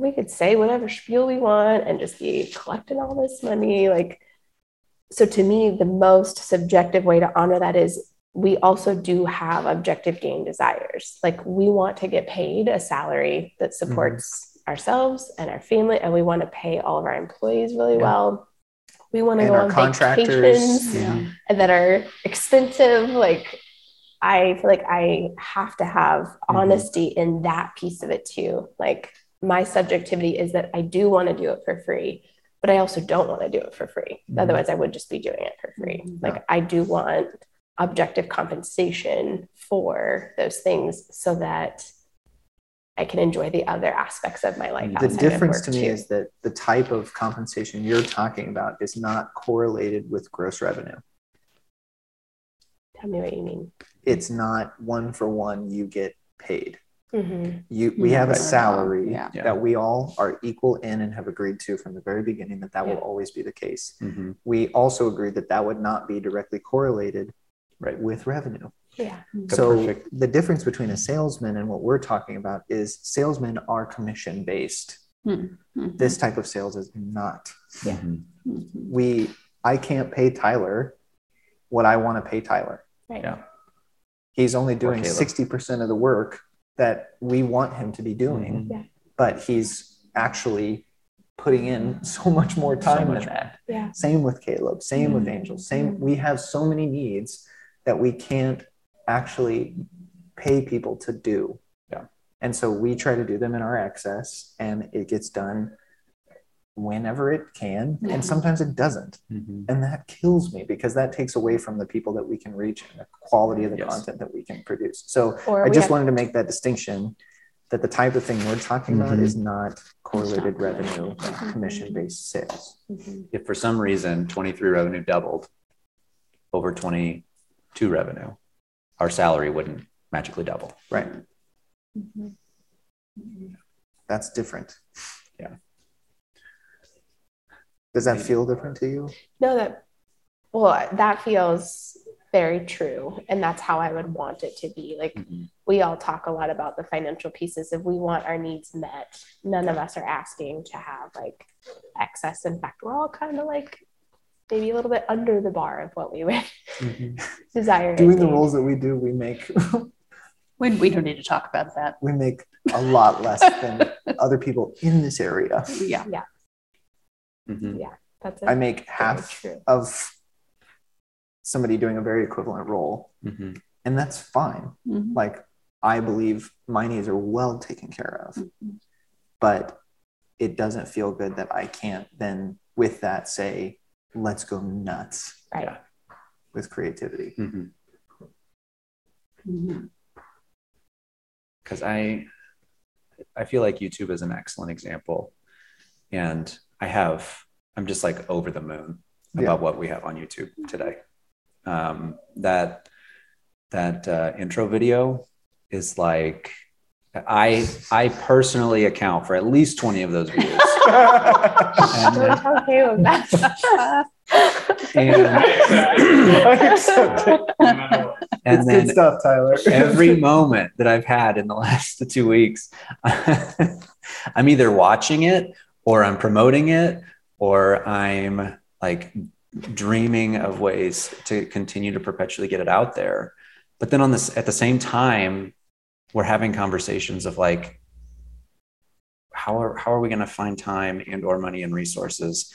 we could say whatever spiel we want and just be collecting all this money. Like, so to me, the most subjective way to honor that is we also do have objective gain desires. Like we want to get paid a salary that supports ourselves and our family, and we want to pay all of our employees really Yeah. well. We want to And go on contractors. vacations Yeah. that are expensive. Like I feel like I have to have Mm-hmm. honesty in that piece of it too. Like my subjectivity is that I do want to do it for free, but I also don't want to do it for free. Mhm. Otherwise, I would just be doing it for free. Mhm. Like, I do want objective compensation for those things so that I can enjoy the other aspects of my life. the outside of difference to me too. is that the type of compensation you're talking about is not correlated with gross revenue. Tell me what you mean. It's not one for one you get paid. Mhm. You we have a salary Yeah. Yeah. that we all are equal in and have agreed to from the very beginning that that Yeah. will always be the case. Mhm. We also agreed that that would not be directly correlated Right. with revenue. Yeah. The so perfect- the difference between a salesman and what we're talking about is salesmen are commission based. Mhm. This type of sales is not. Yeah. Mhm. Mhm. We I can't pay Tyler what I want to pay Tyler. Right. Yeah. He's only doing 60% of the work that we want him to be doing, Mhm. Yeah. but he's actually putting in <laughs> so much more time much than that. Yeah. Same with Caleb, same with Mhm. Angel, same. We have so many needs that we can't actually pay people to do. Yeah. And so we try to do them in our excess and it gets done whenever it can. Mhm. And sometimes it doesn't. Mhm. And that kills me because that takes away from the people that we can reach and the quality of the Yes. content that we can produce. So I just have- wanted to make that distinction that the type of thing we're talking about Mhm. is not correlated It's not revenue, commission based sales. Mhm. If for some reason 23 revenue doubled over 22 revenue, our salary wouldn't magically double. Right. Mhm. That's different. Yeah. Does that feel different to you? No, that well, that feels very true, and that's how I would want it to be. Like Mhm. we all talk a lot about the financial pieces. If we want our needs met, none of us are asking to have like excess. In fact, we're all kind of like maybe a little bit under the bar of what we would <laughs> desire. Doing the roles that we do, we make <laughs> We, we don't need to talk about that. we make a lot less than <laughs> other people in this area. Yeah. Yeah. Mhm. That's it. I make half of somebody doing a very equivalent role, Mhm. and that's fine. Mhm. Like I believe my needs are well taken care of, Mhm. but it doesn't feel good that I can't then with that say, let's go nuts Right. Yeah. with creativity. Mhm. Mhm. because I I feel like YouTube is an excellent example, and I have I'm just like over the moon Yeah. about what we have on YouTube today. Um, that that uh, intro video is like I I personally account for at least twenty of those views, and, Don't tell Caleb that. and, I accept it. and it's then good stuff, Tyler. every moment that I've had in the last <laughs> two weeks, <laughs> I'm either watching it or I'm promoting it or I'm like dreaming of ways to continue to perpetually get it out there. But then on this, at the same time, we're having conversations of like, how are, how are we going to find time and or money and resources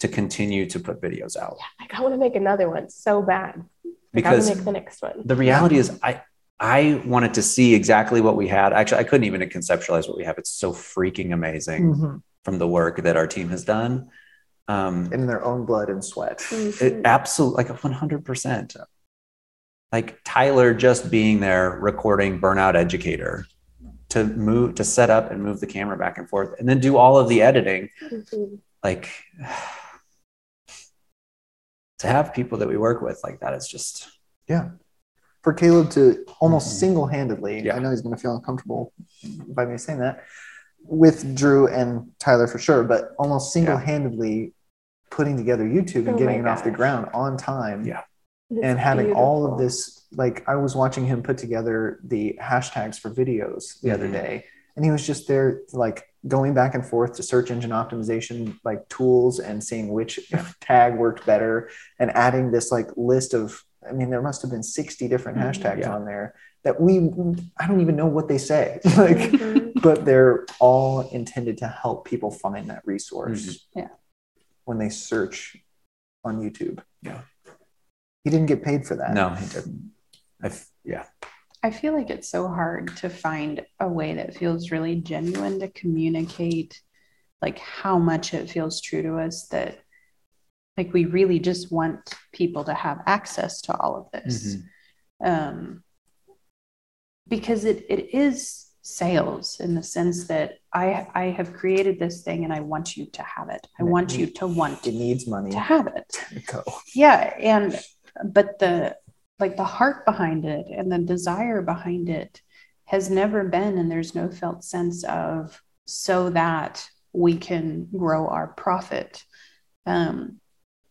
to continue to put videos out? like I want to make another one so bad. Like, Because I make the next one. the reality is I I wanted to see exactly what we had. Actually, I couldn't even conceptualize what we have. It's so freaking amazing Mhm. From the work that our team has done. Um, In their own blood and sweat. Mhm. absolutely like 100%. Like Tyler just being there recording Burnout Educator to move to set up and move the camera back and forth and then do all of the editing. Mhm. Like <sighs> to have people that we work with like that is just Yeah. For Caleb to almost Mhm. single handedly, Yeah. I know he's going to feel uncomfortable by me saying that, with Drew and Tyler for sure, but almost single handedly putting together YouTube and Oh getting it my off the ground on time. Yeah. It's And having all of this, like I was watching him put together the hashtags for videos the other Mhm. day, and he was just there, like going back and forth to search engine optimization like tools and seeing which tag worked better, and adding this like list of. I mean, there must have been sixty different Mhm. hashtags Yeah. on there that we. I don't even know what they say, <laughs> like, Mhm. but they're all intended to help people find that resource. Mhm. Yeah. When they search on YouTube. Yeah. He didn't get paid for that. no, he didn't. I f- yeah. I feel like it's so hard to find a way that feels really genuine to communicate like how much it feels true to us that like we really just want people to have access to all of this um, because it, it is sales in the sense that I, I have created this thing and I want you to have it. I want you to want It needs money to have it. <laughs> go. Yeah. And, but the, like the heart behind it and the desire behind it has never been, and there's no felt sense of so that we can grow our profit. Um,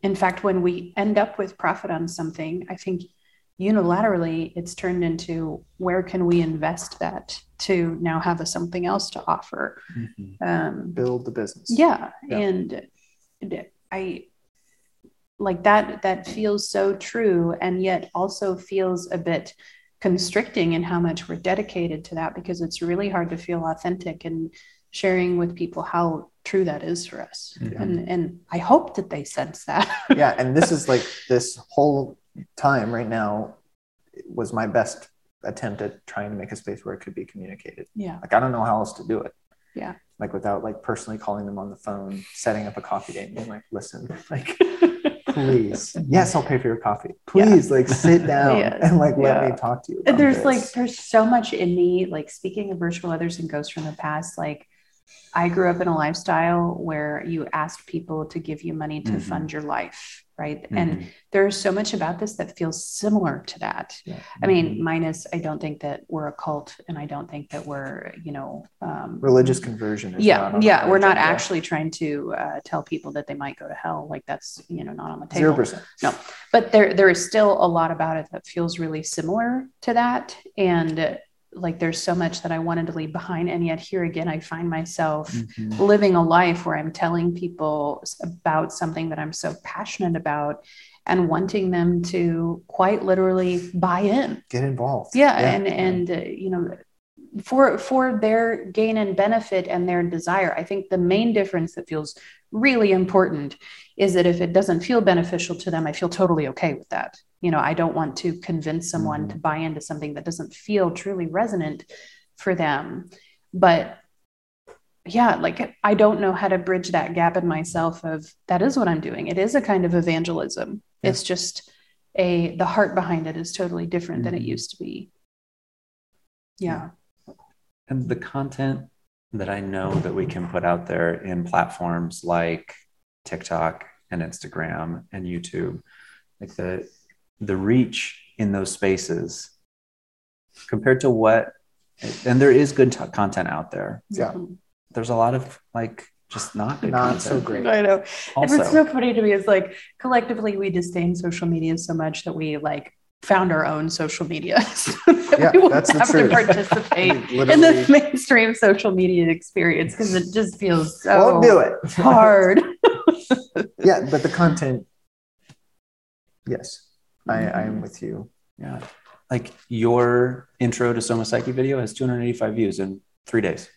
in fact, when we end up with profit on something, I think unilaterally it's turned into where can we invest that to now have a, something else to offer Mhm. um, Build the business. yeah, Yeah. and i like that that feels so true and yet also feels a bit constricting in how much we're dedicated to that because it's really hard to feel authentic and sharing with people how true that is for us Mhm. and and i hope that they sense that yeah and this is like this whole time right now was my best attempt at trying to make a space where it could be communicated yeah like i don't know how else to do it Yeah. like without like personally calling them on the phone setting up a coffee date and being like listen like <laughs> please yes i'll pay for your coffee please like sit <laughs> down Yes. and like let me talk to you there's this. like there's so much in me like speaking of virtual others and ghosts from the past like i grew up in a lifestyle where you asked people to give you money to Mhm. fund your life right? And Mhm. there's so much about this that feels similar to that. Yeah. i mean minus i don't think that we're a cult and i don't think that we're you know um, religious conversion is yeah yeah we're not actually trying to uh, tell people that they might go to hell. Like that's you know not on the table. Zero percent. No, but there there is still a lot about it that feels really similar to that. And uh, like there's so much that i wanted to leave behind and yet here again i find myself Mhm. living a life where i'm telling people about something that i'm so passionate about and wanting them to quite literally buy in. Get involved. Yeah, and and uh, you know for for their gain and benefit and their desire i think the main difference that feels really important is that if it doesn't feel beneficial to them i feel totally okay with that. You know i don't want to convince someone to buy into something that doesn't feel truly resonant for them. But yeah like i don't know how to bridge that gap in myself of that is what i'm doing. It is a kind of evangelism. Yeah. it's just a the heart behind it is totally different than it Mhm. used to be. Yeah. And the content that I know that we can put out there in platforms like TikTok and Instagram and YouTube, like the the reach in those spaces compared to what and there is good t- content out there. yeah. There's a lot of like just not good not content. so great I know. Also, and what's so funny to me is like collectively we disdain social media so much that we like found our own social media. <laughs> so that Yeah, we won't that's the have to truth. participate <laughs> in the mainstream social media experience because it just feels <laughs> so won't do it hard. yeah but the content yes i i am mm-hmm. with you yeah. Like your intro to Soma Psyche video has 285 views in three days.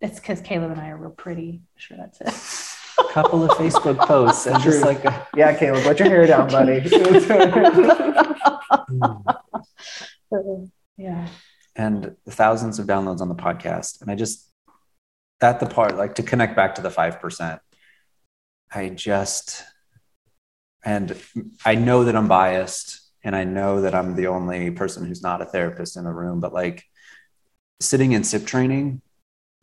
it's because Caleb and I are real pretty. I'm sure that's it. A couple of Facebook posts and just True. like yeah caleb let your hair down buddy <laughs> yeah. and thousands of downloads on the podcast. And I just, that the part, like to connect back to the 5%, I just, and I know that I'm biased and I know that I'm the only person who's not a therapist in the room, but like sitting in SIP training,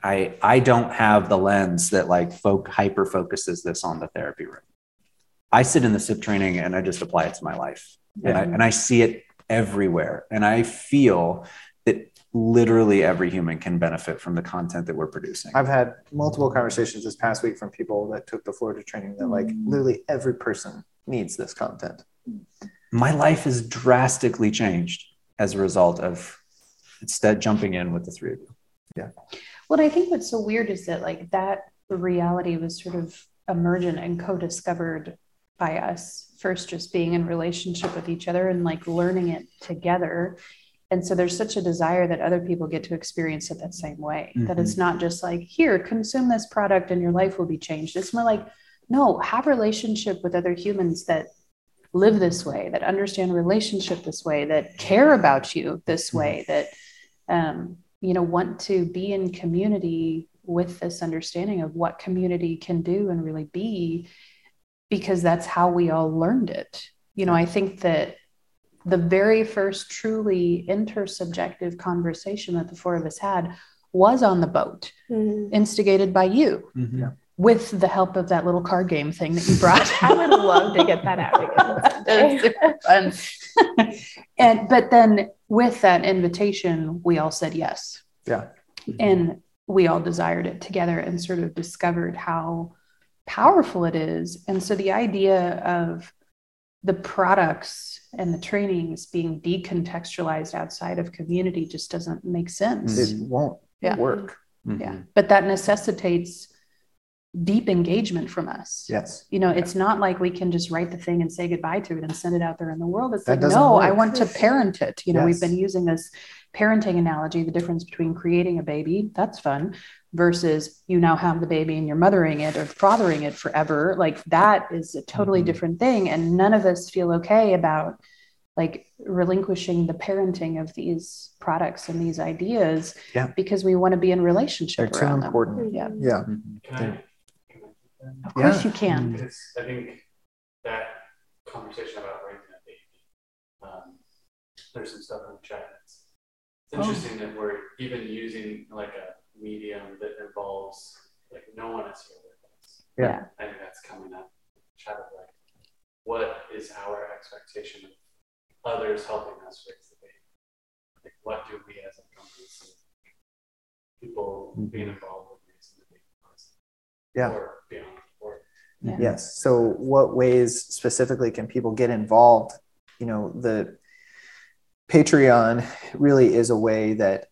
I, I don't have the lens that like folk hyper focuses this on the therapy room. I sit in the SIP training and I just apply it to my life. And, I, and I see it everywhere. And I feel that literally every human can benefit from the content that we're producing. i've had multiple conversations this past week from people that took the florida training that like mm. literally every person needs this content My life has drastically changed as a result of instead jumping in with the three of you. Well, I think what's so weird is that like that reality was sort of emergent and co-discovered by us first just being in relationship with each other and like learning it together. And so there's such a desire that other people get to experience it that same way. That it's not just like, here, consume this product and your life will be changed. It's more like, no, have relationship with other humans that live this way, that understand relationship this way, that care about you this way, that um, you know want to be in community with this understanding of what community can do and really be because that's how we all learned it you know i think that the very first truly intersubjective conversation that the four of us had was on the boat Mm. instigated by you Mhm. with the help of that little card game thing that you <laughs> brought I would love to get that out again. <laughs> It was super fun. <laughs> and but then with that invitation, we all said yes. Yeah. And we all desired it together and sort of discovered how powerful it is. And so the idea of the products and the trainings being decontextualized outside of community just doesn't make sense. It won't Yeah. work. Yeah. Mhm. But that necessitates deep engagement from us. Yes. You know, it's not like we can just write the thing and say goodbye to it and send it out there in the world. It's That like, doesn't no, I want to parent it. You know, we've been using this parenting analogy, the difference between creating a baby, that's fun, versus you now have the baby and you're mothering it or fathering it forever. Like that is a totally Mhm. different thing. And none of us feel okay about like relinquishing the parenting of these products and these ideas Yeah. because we want to be in They're relationship too around important. them. Yeah, Yeah. Mhm. Can I, can I take that? Of course Yeah. you can. Because I think that conversation about raising a baby, um, there's some stuff in the chat. It's, it's Oh. interesting that we're even using like a medium that involves like no one is here with us. Yeah. I think that's coming up. Chat of like, what is our expectation of others helping us raise the baby? Like, what do we as a company see people being involved with raising the baby? Yeah. Or beyond. Or Yeah. Yes. So, what ways specifically can people get involved? You know, the Patreon really is a way that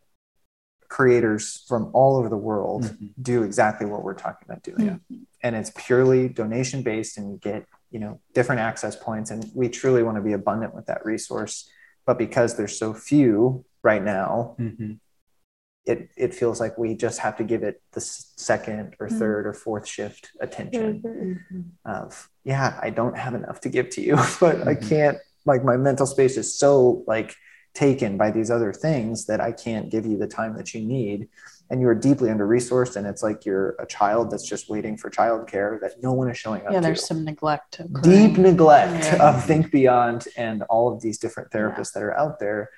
creators from all over the world Mhm. do exactly what we're talking about doing. And it's purely donation based, and you get, you know, different access points. And we truly want to be abundant with that resource. But because there's so few right now, Mhm. It, it feels like we just have to give it the second or Mhm. third or fourth shift attention Mhm. of yeah i don't have enough to give to you <laughs> but i Mhm. can't like my mental space is so like taken by these other things that i can't give you the time that you need and you're deeply under resourced and it's like you're a child that's just waiting for childcare that no one is showing up Yeah, to there's some neglect. occurring. deep neglect Yeah. of think beyond and all of these different therapists that are out there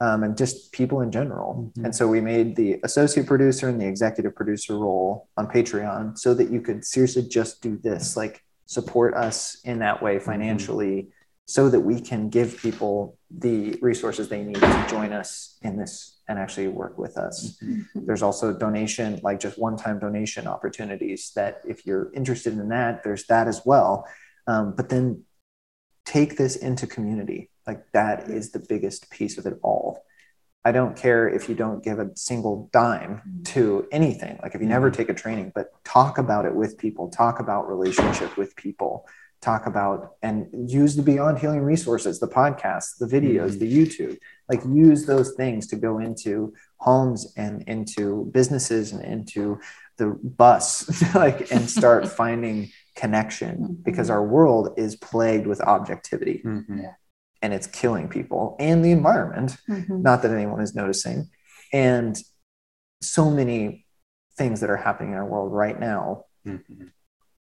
um, and just people in general Mhm. and so we made the associate producer and the executive producer role on patreon so that you could seriously just do this like support us in that way financially so that we can give people the resources they need to join us in this and actually work with us Mhm. there's also donation, like just one time donation opportunities that if you're interested in that, there's that as well. Um, but then take this into community. Like that is the biggest piece of it all. I don't care if you don't give a single dime to anything, like if you never take a training, but talk about it with people, talk about relationship with people, talk about and use the Beyond Healing resources, the podcasts, the videos, Mhm. the YouTube, like use those things to go into homes and into businesses and into the bus, <laughs> like, and start <laughs> finding connection because our world is plagued with objectivity. Mhm. And it's killing people and the environment Mhm. not that anyone is noticing and so many things that are happening in our world right now Mhm.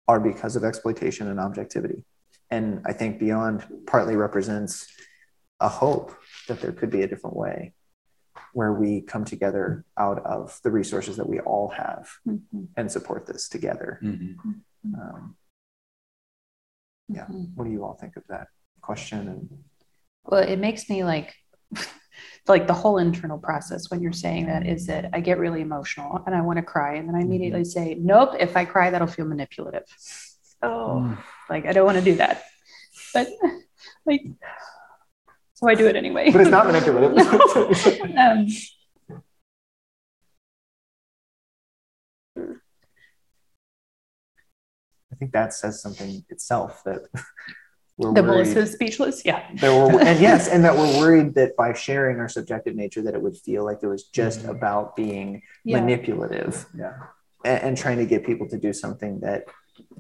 are because of exploitation and objectivity and i think beyond partly represents a hope that there could be a different way where we come together out of the resources that we all have Mhm. and support this together Mhm. um, Yeah. Mhm. what do you all think of that question and Well, it makes me like, <laughs> like the whole internal process when you're saying that is that I get really emotional and I want to cry. And then I immediately say, nope, if I cry, that'll feel manipulative. Oh, Like, I don't want to do that. But, <laughs> like, so I do it anyway. but it's not manipulative <laughs> um, i think that says something itself that we're the worried- Melissa is speechless. Yeah. we're, and yes, and that we're <laughs> worried that by sharing our subjective nature, that it would feel like it was just Mhm. about being Yeah. manipulative Yeah. and, and trying to get people to do something that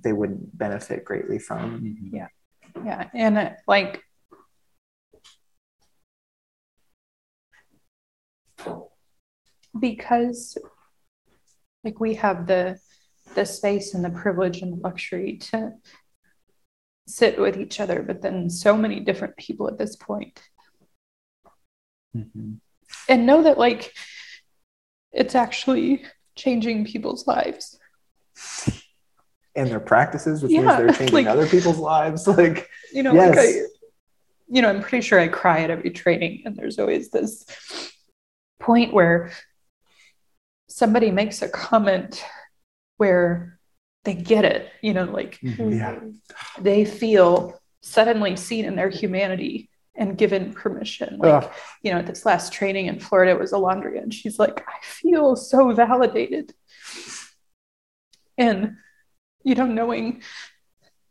they wouldn't benefit greatly from. Mhm. Yeah. And uh, like, because like we have the the space and the privilege and the luxury to sit with each other, but then so many different people at this point. Mhm. And know that like it's actually changing people's lives. And their practices, which Yeah, means they're changing like- other people's lives. <laughs> Like, You know, like I, you know, I'm pretty sure I cry at every training, and there's always this point where somebody makes a comment where they get it, you know, like mm-hmm. Mm-hmm. yeah. they feel suddenly seen in their humanity and given permission. Like, Ugh. you know, at this last training in Florida, it was Alondria, and she's like, I feel so validated. And, you know, knowing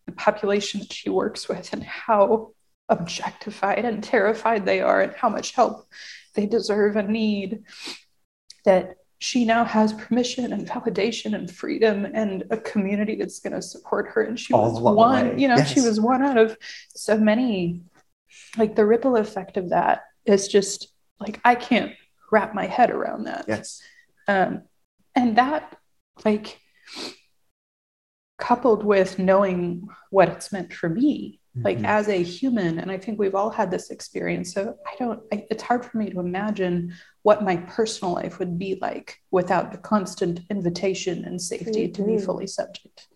the population that she works with and how objectified and terrified they are and how much help they deserve and need, that she now has permission and validation and freedom and a community that's going to support her. And she All was one, way. you know, she was one out of so many. Like the ripple effect of that is just like I can't wrap my head around that. Yes. Um, and that, like, coupled with knowing what it's meant for me, like Mhm. as a human, and I think we've all had this experience. So I don't, I, it's hard for me to imagine what my personal life would be like without the constant invitation and safety to be Mhm. fully subject.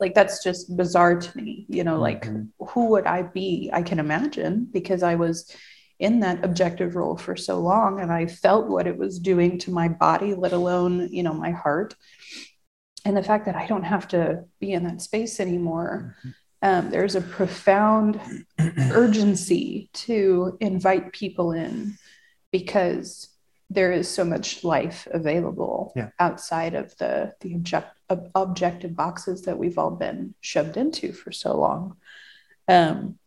Like, that's just bizarre to me, you know, like, Mhm. who would I be? I can imagine because I was in that objective role for so long and I felt what it was doing to my body, let alone, you know, my heart. And the fact that I don't have to be in that space anymore, um, there's a profound urgency to invite people in because there is so much life available Yeah. outside of the the object, ob- objective boxes that we've all been shoved into for so long. Um,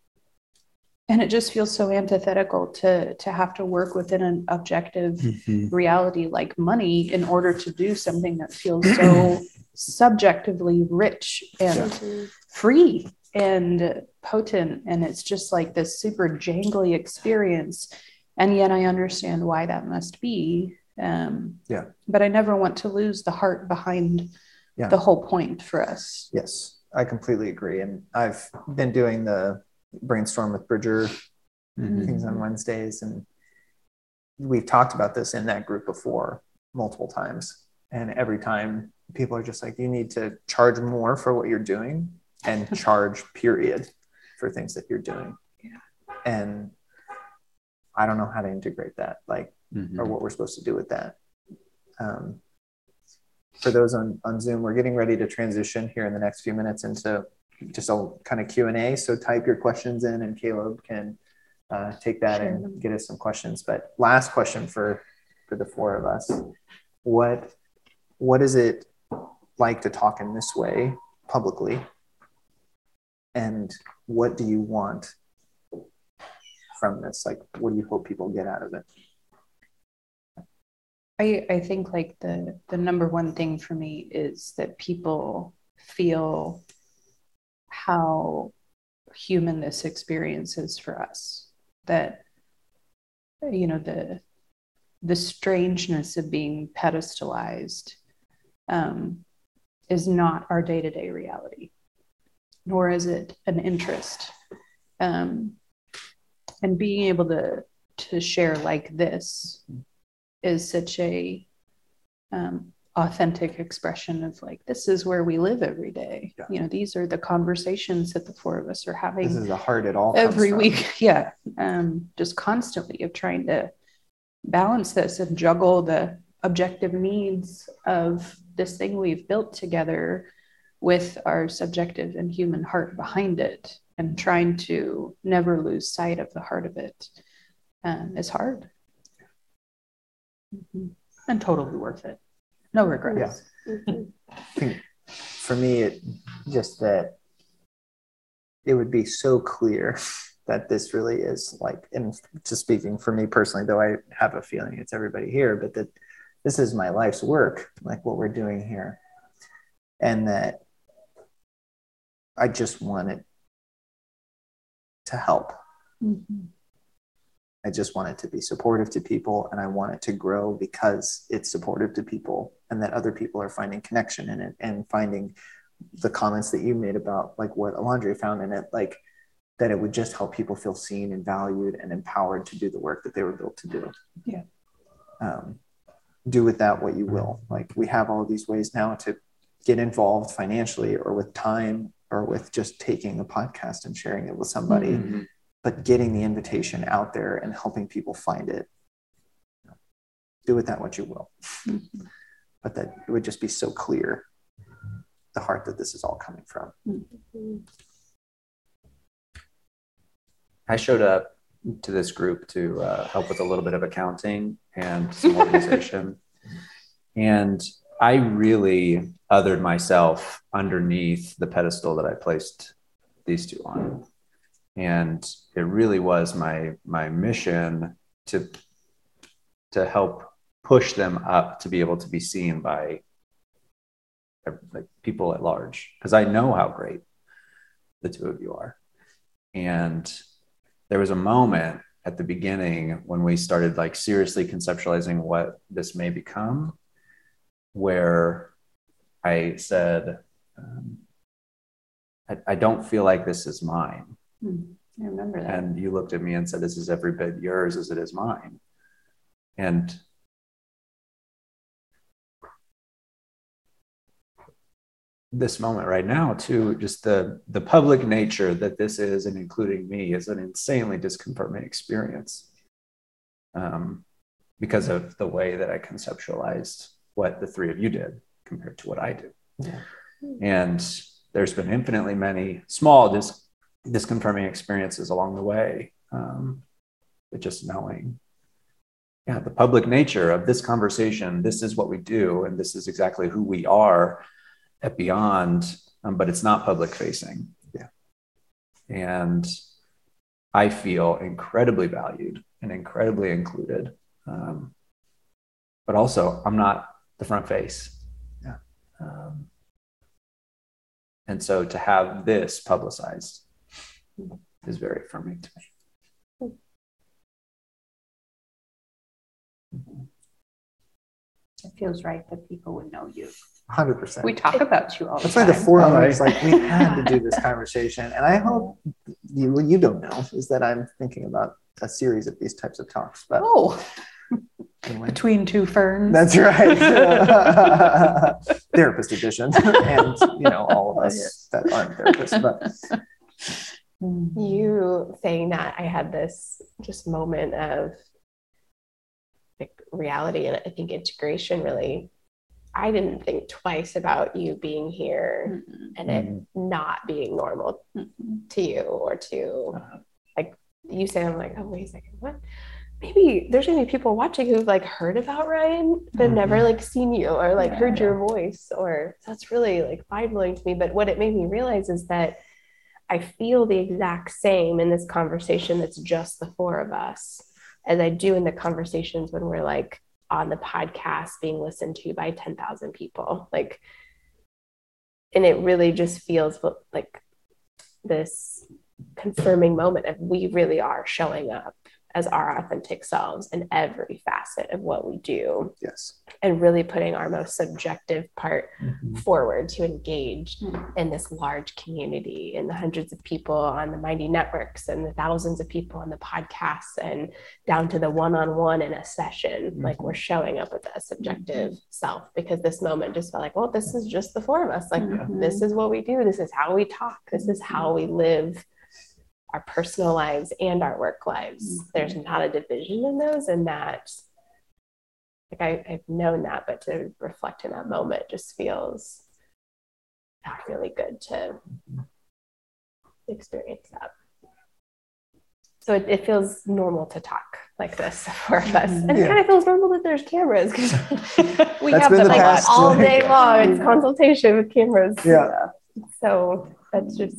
and it just feels so antithetical to to have to work within an objective Mhm. reality like money in order to do something that feels so <clears throat> subjectively rich and free and potent and it's just like this super jangly experience and yet i understand why that must be um, Yeah. but i never want to lose the heart behind Yeah. the whole point for us Yes, I completely agree. And I've been doing the brainstorm with Bridger Mhm. things on Wednesdays, and we've talked about this in that group before multiple times. And every time people are just like, you need to charge more for what you're doing and charge, period, for things that you're doing. Yeah. And I don't know how to integrate that, like, Mhm. or what we're supposed to do with that. Um, for those on, on Zoom, we're getting ready to transition here in the next few minutes into just a kind of Q and A. So type your questions in, and Caleb can uh, take that Share and get us some questions. But last question for for the four of us: what what is it like to talk in this way publicly, and what do you want from this? Like, what do you hope people get out of it? I, I think like the the number one thing for me is that people feel how human this experience is for us. That you know the the strangeness of being pedestalized um, is not our day to day reality, nor is it an interest. Um, and being able to to share like this is such a um, authentic expression of like this is where we live every day. Yeah. You know, these are the conversations that the four of us are having This is the heart at all every week <laughs> yeah um, just constantly of trying to balance this and juggle the objective needs of this thing we've built together with our subjective and human heart behind it and trying to never lose sight of the heart of it um, is hard. Mhm. and totally worth it. No regrets. Yeah, for me it just that it would be so clear that this really is like and just speaking for me personally though i have a feeling it's everybody here but that this is my life's work like what we're doing here. And that i just want it to help Mhm. I just want it to be supportive to people and I want it to grow because it's supportive to people and that other people are finding connection in it and finding the comments that you made about like what Alondra found in it, like that it would just help people feel seen and valued and empowered to do the work that they were built to do. Yeah. Um, do with that what you will. Like we have all these ways now to get involved financially or with time or with just taking a podcast and sharing it with somebody, Mhm. but getting the invitation out there and helping people find it. Do with that what you will. Mhm. But that it would just be so clear the heart that this is all coming from. I showed up to this group to uh, help with a little bit of accounting and some organization. <laughs> and I really othered myself underneath the pedestal that I placed these two on. And it really was my my mission to to help push them up to be able to be seen by like people at large because I know how great the two of you are. And there was a moment at the beginning when we started like seriously conceptualizing what this may become where I said, um, I, I don't feel like this is mine. Hmm. I remember that. And you looked at me and said, This is every bit yours as it is mine. And this moment right now, too, just the the public nature that this is, and including me, is an insanely disconfirming experience. Um, because of the way that I conceptualized what the three of you did compared to what I do. Yeah. And there's been infinitely many small dis- disconfirming experiences along the way. Um, but just knowing, yeah, the public nature of this conversation, this is what we do, and this is exactly who we are at Beyond, um, but it's not public facing. Yeah. And I feel incredibly valued and incredibly included. Um, but also, I'm not the front face. Yeah. Um, and so to have this publicized is very affirming to me. It feels right that people would know you. 100%. We talk about you all the That's why the time. forum is like we had to do this conversation, and I hope you what you don't know is that I'm thinking about a series of these types of talks. But Oh, anyway, between two ferns. that's right, <laughs> <laughs> therapist edition, <laughs> and you know all of us that aren't therapists. But Mm. You saying that, I had this just moment of like reality and I think integration really. I didn't think twice about you being here Mhm. and it not being normal Mhm. to you or to Uh-huh. like you say i'm like oh wait a second what maybe there's gonna be people watching who've like heard about ryan but never mm-hmm. like seen you or like heard your voice or that's really like mind-blowing to me. But what it made me realize is that i feel the exact same in this conversation that's just the four of us as i do in the conversations when we're like on the podcast being listened to by 10,000 people. Like and it really just feels like this confirming moment of we really are showing up as our authentic selves in every facet of what we do. Yes, and really putting our most subjective part Mhm. forward to engage Mhm. in this large community and the hundreds of people on the Mighty Networks and the thousands of people on the podcasts and down to the one-on-one in a session. Like we're showing up with that subjective self because this moment just felt like well this is just the four of us. Like Mhm. this is what we do. This is how we talk. This is how we live our personal lives and our work lives Mhm. there's not a division in those and that like I, I've known that, but to reflect in that moment just feels really good to experience that. So it, it feels normal to talk like this <laughs> for us. And it kind of feels normal that there's cameras because <laughs> we That's have them like all day long. It's consultation with cameras. Yeah. So that's just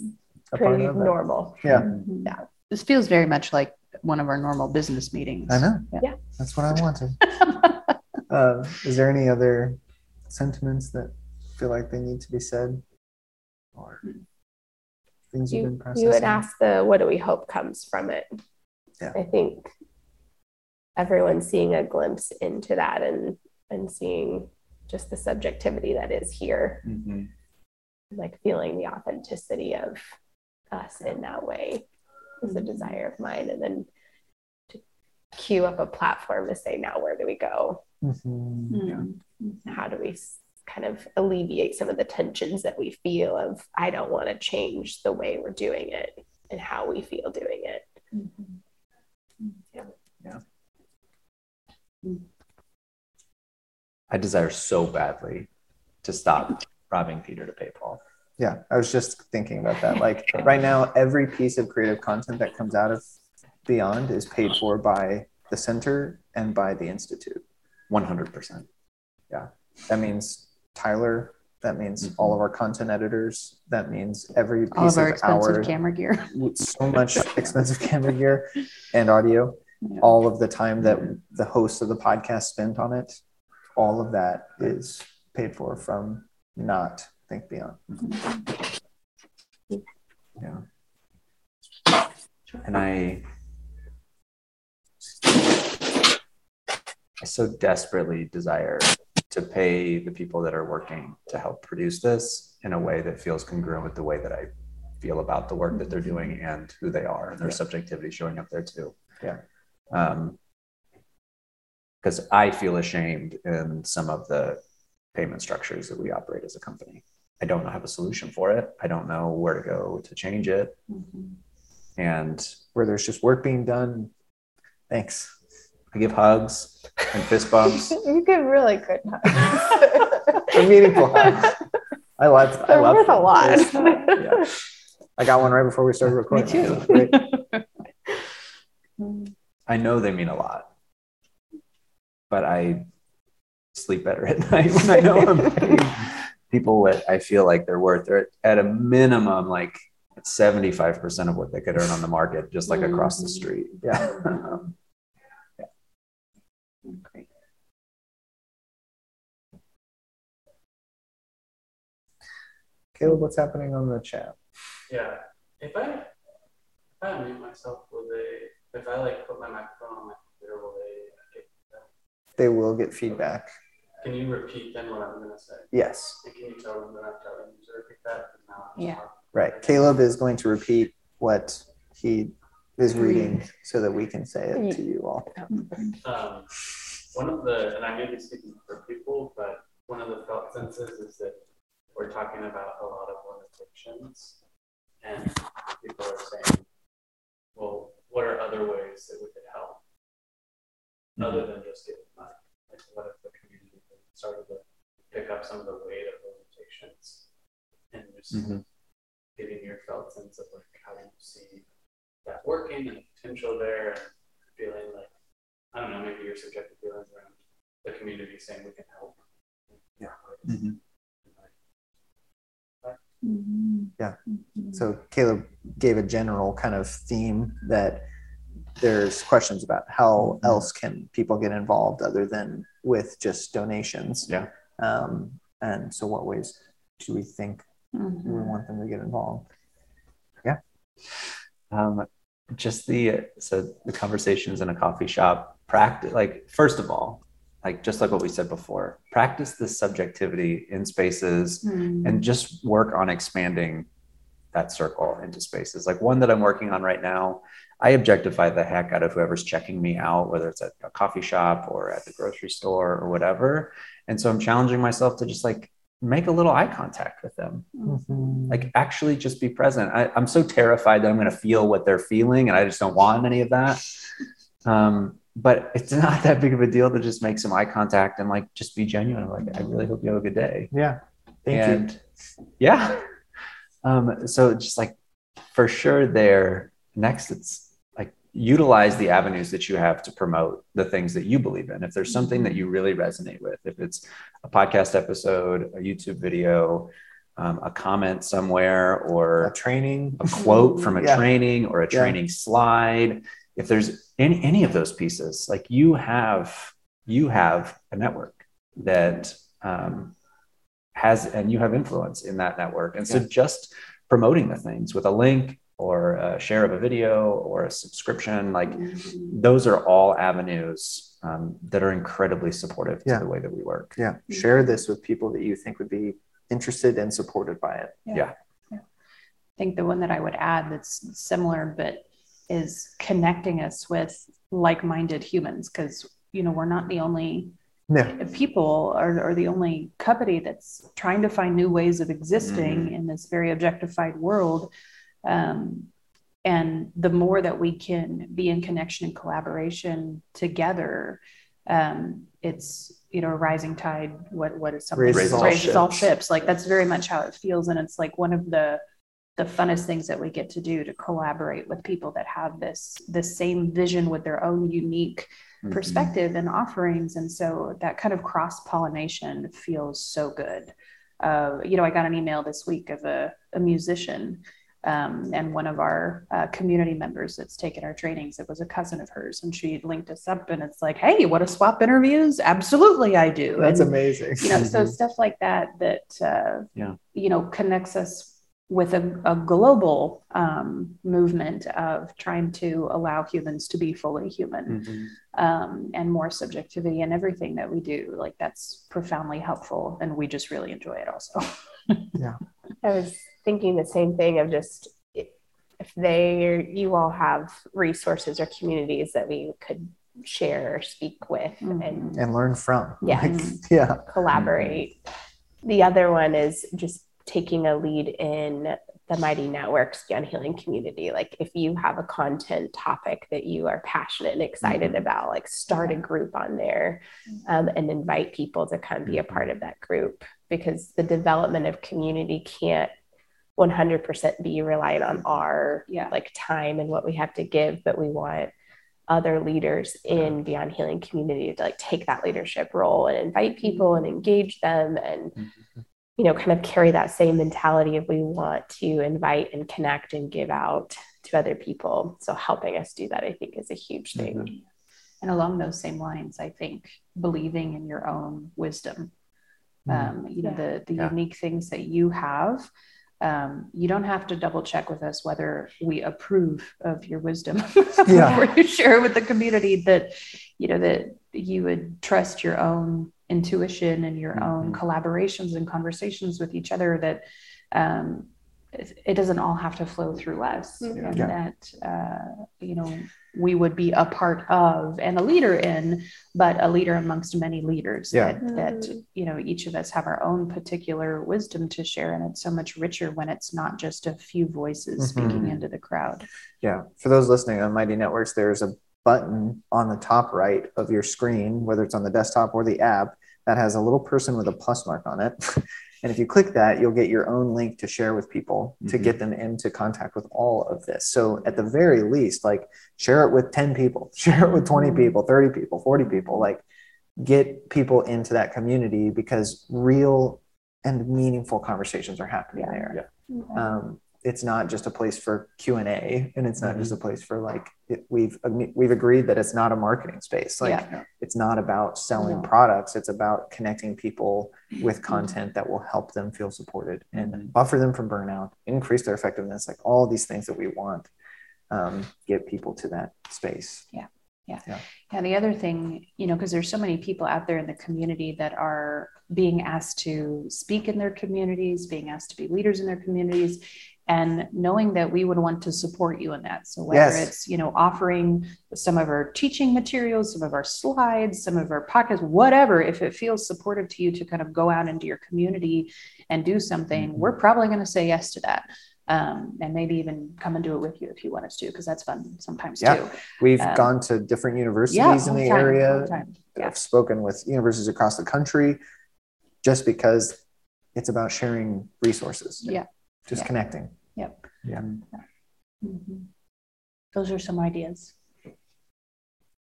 pretty of it. normal. Yeah, Mhm. Yeah. This feels very much like one of our normal business meetings. I know. Yeah. That's what I wanted. <laughs> uh, is there any other sentiments that feel like they need to be said, or things you've been You, processing? you would ask the what do we hope comes from it? Yeah. I think everyone seeing a glimpse into that and and seeing just the subjectivity that is here Mhm. like feeling the authenticity of us in that way. Is a mm-hmm. desire of mine. And then to queue up a platform to say now where do we go? Mhm. how do we kind of alleviate some of the tensions that we feel of i don't want to change the way we're doing it and how we feel doing it. Yeah. I desire so badly to stop robbing Peter to pay Paul. Yeah, I was just thinking about that. Like <laughs> right now, every piece of creative content that comes out of Beyond is paid for by the center and by the institute. 100%. Yeah. That means Tyler. That means Mhm. all of our content editors. That means every piece All of our of expensive our camera gear. so much <laughs> expensive camera gear and audio. Yeah. All of the time that the hosts of the podcast spent on it, all of that is paid for from not Think Beyond. Yeah. And I I so desperately desire to pay the people that are working to help produce this in a way that feels congruent with the way that I feel about the work that they're doing and who they are and their Yeah. subjectivity showing up there too. Yeah. Um, because I feel ashamed in some of the payment structures that we operate as a company. I don't know I have a solution for it. I don't know where to go to change it. Mhm. And Where there's just work being done. Thanks. I give hugs and fist bumps. <laughs> you give really good They're <laughs> meaningful hugs. I love. I They're love worth a lot. <laughs> Yeah. I got one right before we started recording. Me too. I know they mean a lot, but I sleep better at night when I know I'm people what I feel like they're worth. They're at a minimum like 75% of what they could earn on the market, just like across the street. <laughs> Yeah. Um, Great. Caleb, what's happening on the chat? Yeah. If I if I mute myself, will they? If I like put my microphone on my computer, will they? Get, They will get feedback. Can you repeat then what I'm gonna say? Yes. And can you tell them that I'm telling you to repeat that? 'Cause now Yeah. talking. Right. Caleb is going to repeat what he is reading so that we can say it to you all. Um, one of the, and I may be speaking for people, but one of the felt senses is that we're talking about a lot of limitations, and people are saying, "Well, what are other ways that we could help other than just giving money? Like, what if the community started to pick up some of the weight of the limitations and just Mhm. getting your felt sense of like how you see that working and the potential there, and feeling like I don't know, maybe your subjective feelings around the community saying we can help. Yeah. Mhm. Yeah. So Caleb gave a general kind of theme that there's questions about how Mhm. else can people get involved other than with just donations. Yeah. Um, and so what ways do we think we Mhm. want them to get involved? Yeah. Um, just the so the conversations in a coffee shop practice like first of all like just like what we said before practice the subjectivity in spaces Mhm. and just work on expanding that circle into spaces like one that i'm working on right now i objectify the heck out of whoever's checking me out whether it's at a coffee shop or at the grocery store or whatever. And so i'm challenging myself to just like make a little eye contact with them. Like actually just be present. I, i'm so terrified that i'm going to feel what they're feeling and i just don't want any of that. Um, but it's <laughs> not that big of a deal to just make some eye contact and like just be genuine. Like i really hope you have a good day. Yeah. Thank you. yeah. <laughs> Um, so just like for sure there next it's utilize the avenues that you have to promote the things that you believe in if there's something that you really resonate with if it's a podcast episode a youtube video um, a comment somewhere or A training. a quote from a <laughs> Yeah. training or a Yeah. training slide if there's any any of those pieces like you have you have a network that um, has and you have influence in that network and so Yeah. just promoting the things with a link or a share of a video or a subscription. Like those are all avenues um, that are incredibly supportive Yeah. to the way that we work. Yeah. Share this with people that you think would be interested and supported by it. Yeah. I think the one that I would add that's similar, but is connecting us with like-minded humans because you know we're not the only Yeah. people or, or the only company that's trying to find new ways of existing Mm-hmm. in this very objectified world. Um, and the more that we can be in connection and collaboration together, um, it's you know a rising tide. What what is something Raises all raises all ships. ships? Like that's very much how it feels, and it's like one of the the funnest things that we get to do to collaborate with people that have this this same vision with their own unique Mhm. perspective and offerings and so that kind of cross pollination feels so good uh, you know i got an email this week of a, a musician um, and one of our uh, community members that's taken our trainings it was a cousin of hers and she linked us up and it's like hey what a swap interviews absolutely i do That's and, amazing. you know so stuff like that that uh, Yeah. you know connects us with a, a global um, movement of trying to allow humans to be fully human Mhm. um, and more subjectivity in everything that we do. Like that's profoundly helpful, and we just really enjoy it. Also, <laughs> I was thinking the same thing of just if they you all have resources or communities that we could share or speak with Mhm. and and learn from. Yeah. Like, <laughs> yeah. collaborate. The other one is just taking a lead in the Mighty Networks Beyond Healing community. Like if you have a content topic that you are passionate and excited about, like start a group on there um, and invite people to come be a part of that group because the development of community can't 100% be reliant on our Yeah. like time and what we have to give, but we want other leaders in Beyond Healing community to like take that leadership role and invite people and engage them and Mhm. you know kind of carry that same mentality if we want to invite and connect and give out to other people. So helping us do that I think is a huge thing. and along those same lines, I think believing in your own wisdom. Mm. Um, you know the the Yeah. unique things that you have. Um, you don't have to double check with us whether we approve of your wisdom <laughs> Yeah. before you share with the community. That you know that you would trust your own intuition and your own Mhm. collaborations and conversations with each other. That um, it, it doesn't all have to flow through us, Mhm. and Yeah. that uh, you know we would be a part of and a leader in, but a leader amongst many leaders. Yeah. That, that you know each of us have our own particular wisdom to share, and it's so much richer when it's not just a few voices speaking Mhm. into the crowd. Yeah. For those listening on Mighty Networks, there's a button on the top right of your screen, whether it's on the desktop or the app, that has a little person with a plus mark on it. <laughs> And if you click that, you'll get your own link to share with people to Mhm. get them into contact with all of this. So at the very least, like share it with 10 people, <laughs> share it with 20 Mhm. people, 30 people, 40 people, like get people into that community because real and meaningful conversations are happening Yeah. there um, it's not just a place for q&a and it's not Mm-hmm. just a place for like it, we've we've agreed that it's not a marketing space like Yeah. it's not about selling No. products it's about connecting people Mm-hmm. with content that will help them feel supported and Mhm. buffer them from burnout increase their effectiveness like all these things that we want um, get people to that space Yeah. Yeah. yeah. Yeah, the other thing, you know, because there's so many people out there in the community that are being asked to speak in their communities, being asked to be leaders in their communities, and knowing that we would want to support you in that. So whether Yes. it's, you know, offering some of our teaching materials, some of our slides, some of our podcasts, whatever, if it feels supportive to you to kind of go out into your community and do something, Mhm. we're probably going to say yes to that. Um, and maybe even come and do it with you if you want us to, because that's fun sometimes Yeah. too. we've Um, gone to different universities Yeah, in the time, area. Yeah. I've spoken with universities across the country just because it's about sharing resources. Yeah. Just Yeah. connecting. Yep. Yeah. Mhm. Those are some ideas.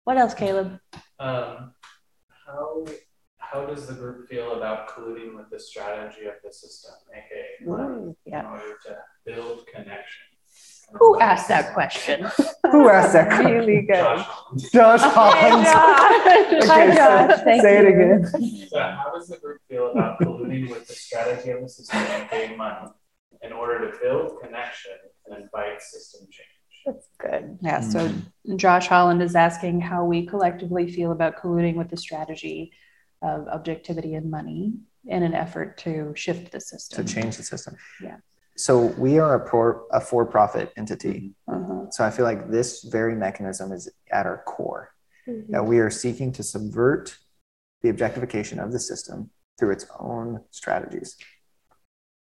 What else, Caleb? Um, how how does the group feel about colluding with the strategy of the system, aka in Yeah. order to build connection? Who asked that question? Who asked that question? Really good. Josh. <laughs> Josh <laughs> Hi, Josh. Okay, Josh. say- Thank say it again. So how does the group feel about colluding with the strategy of the system, aka money, in order to build connection and invite system change. That's good. Yeah. So Josh Holland is asking how we collectively feel about colluding with the strategy of objectivity and money in an effort to shift the system. to change the system. Yeah. So we are a, pro, a for-profit entity. Uh-huh. So I feel like this very mechanism is at our core. Mhm. That we are seeking to subvert the objectification of the system through its own strategies.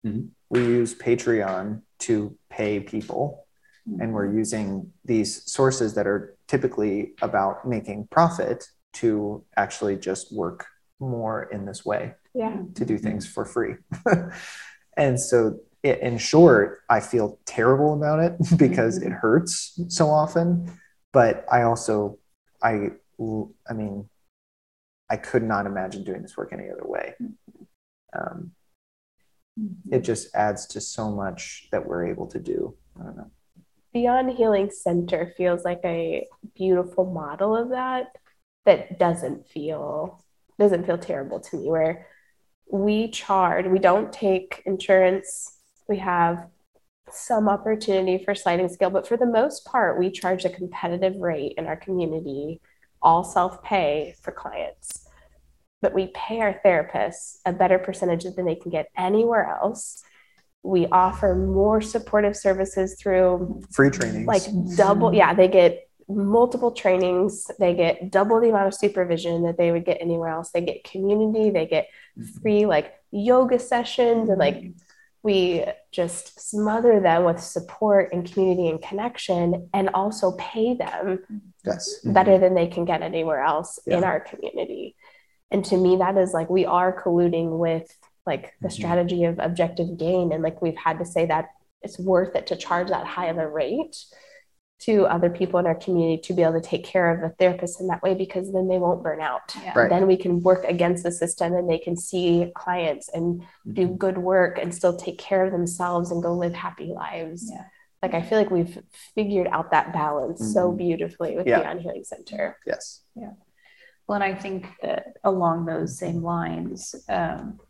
Mhm. We use Patreon to pay people, and we're using these sources that are typically about making profit to actually just work more in this way Yeah. to do things for free. <laughs> and so, in short, I feel terrible about it <laughs> because it hurts so often. But I also, I, I mean, I could not imagine doing this work any other way. Um, it mm-hmm. just adds to so much that we're able to do. I don't know. Beyond Healing Center feels like a beautiful model of that that doesn't feel doesn't feel terrible to me where we charge we don't take insurance we have some opportunity for sliding scale but for the most part we charge a competitive rate in our community all self-pay for clients but we pay our therapists a better percentage than they can get anywhere else. We offer more supportive services through Free trainings. like double mm-hmm. yeah they get multiple trainings. They get double the amount of supervision that they would get anywhere else. They get community. They get mm-hmm. free like yoga sessions and like mm-hmm. we just smother them with support and community and connection and also pay them yes. better than they can get anywhere else in our community. And to me, that is like we are colluding with like the Mhm. strategy of objective gain. And like we've had to say that it's worth it to charge that high of a rate to other people in our community to be able to take care of the therapist in that way because then they won't burn out. Yeah. Right. Then we can work against the system and they can see clients and do good work and still take care of themselves and go live happy lives. Yeah. Like I feel like we've figured out that balance so Mhm. beautifully with Yeah. Beyond Healing Center. Yes. Well, and I think that along those same lines, um,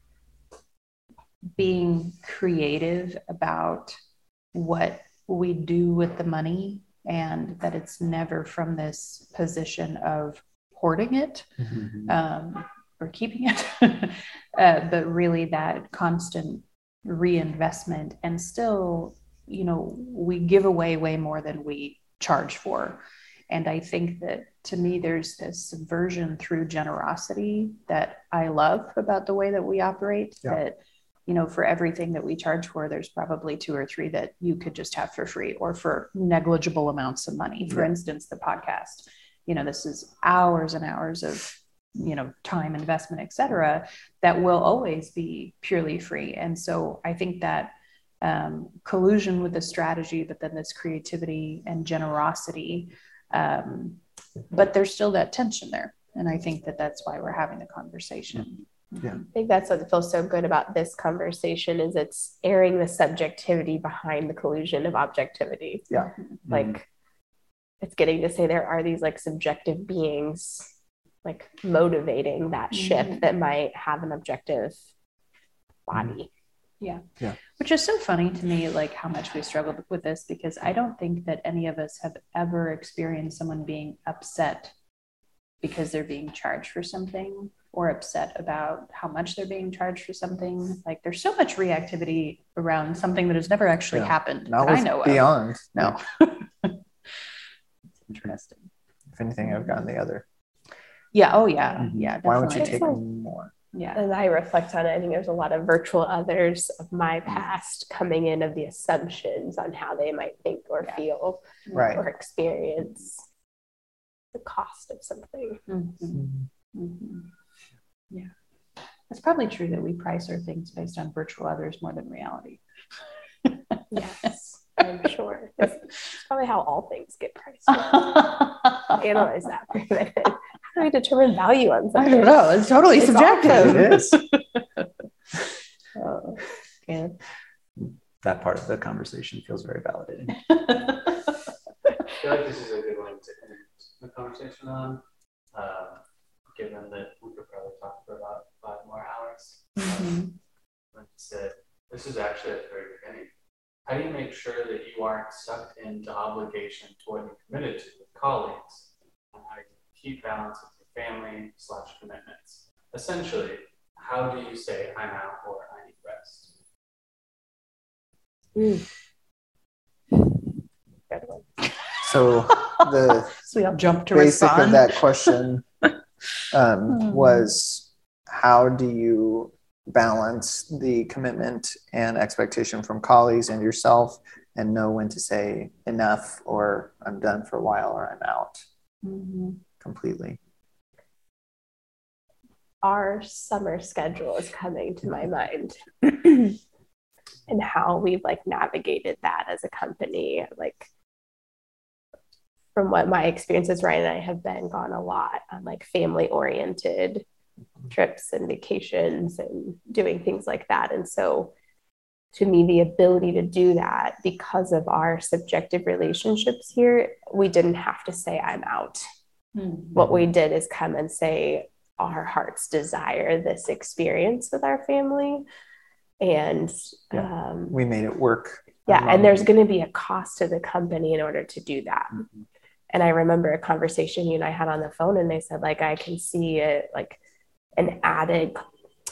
being creative about what we do with the money and that it's never from this position of hoarding it Mhm. um, or keeping it, <laughs> uh, but really that constant reinvestment and still, you know, we give away way more than we charge for. And I think that to me, there's this subversion through generosity that I love about the way that we operate. Yeah. That, you know, for everything that we charge for, there's probably two or three that you could just have for free or for negligible amounts of money. For Yeah. instance, the podcast, you know, this is hours and hours of, you know, time investment, et cetera, that will always be purely free. And so I think that um, collusion with the strategy, but then this creativity and generosity. Um, but there's still that tension there. And I think that that's why we're having the conversation. Yeah. I think that's what feels so good about this conversation is it's airing the subjectivity behind the collusion of objectivity. Yeah. Like it's getting to say there are these like subjective beings like motivating that shift Mhm. that might have an objective body. Which is so funny to me, like how much we struggled with this, because I don't think that any of us have ever experienced someone being upset because they're being charged for something or upset about how much they're being charged for something. Like there's so much reactivity around something that has never actually Yeah. happened Not that I with know of. beyond. No. <laughs> Interesting. If anything, I've gotten the other. Yeah. Oh, yeah. Mhm. Yeah. Why would you take It's more? Yeah. And I reflect on it. I think there's a lot of virtual others of my past coming in of the assumptions on how they might think or Yeah. feel Right. or experience the cost of something. Mhm. Mhm. Yeah. It's probably true that we price our things based on virtual others more than reality. <laughs> Yes, I'm sure. It's it's probably how all things get priced. <laughs> Analyze that for a minute. How do we determine value on something? I don't know. It's totally It's subjective. It is. <laughs> Oh, yeah. That part of the conversation feels very validating. <laughs> I feel like this is a good one to end the conversation on, um, given that we could probably talk for about five more hours. Mhm. Like I said, this is actually at the very beginning. how do you make sure that you aren't sucked into obligation to what you're committed to with colleagues? And how you keep balance with your family slash commitments? Essentially, how do you say I'm out or I need rest? Good one. So <laughs> the So we all jump to basic respond. of that question <laughs> um, Hmm. was how do you balance the commitment and expectation from colleagues and yourself and know when to say enough or I'm done for a while or I'm out Mhm. Completely. Our summer schedule is coming to my mind <clears throat> and how we've like navigated that as a company. Like from what my experiences, Ryan and I have been gone a lot on like family oriented trips and vacations and doing things like that. And so to me, the ability to do that because of our subjective relationships here, we didn't have to say I'm out. Mhm. What we did is come and say our hearts desire this experience with our family. And Yeah. um, We made it work. yeah, and there's going to be a cost to the company in order to do that. Mhm. And I remember a conversation you and I had on the phone, and they said, like, I can see it like an added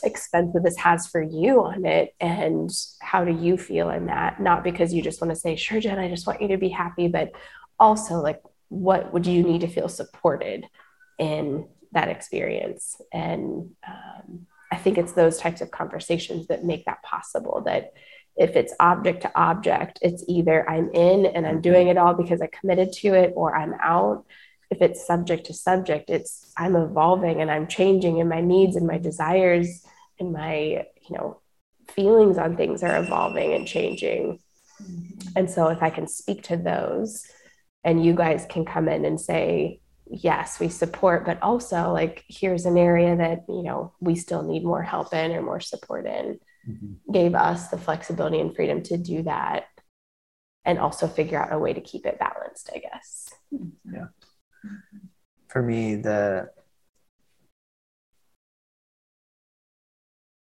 expense that this has for you on it. And how do you feel in that? Not because you just want to say, sure, Jen, I just want you to be happy, but also like, what would you need to feel supported in that experience? And um, I think it's those types of conversations that make that possible. That if it's object to object, it's either I'm in and I'm doing it all because I committed to it, or I'm out. If it's subject to subject, it's I'm evolving and I'm changing, and my needs and my desires and my you know feelings on things are evolving and changing. And so if I can speak to those, and you guys can come in and say, yes, we support, but also like here's an area that you know we still need more help in or more support in mm-hmm. gave us the flexibility and freedom to do that and also figure out a way to keep it balanced, I guess. Yeah. For me the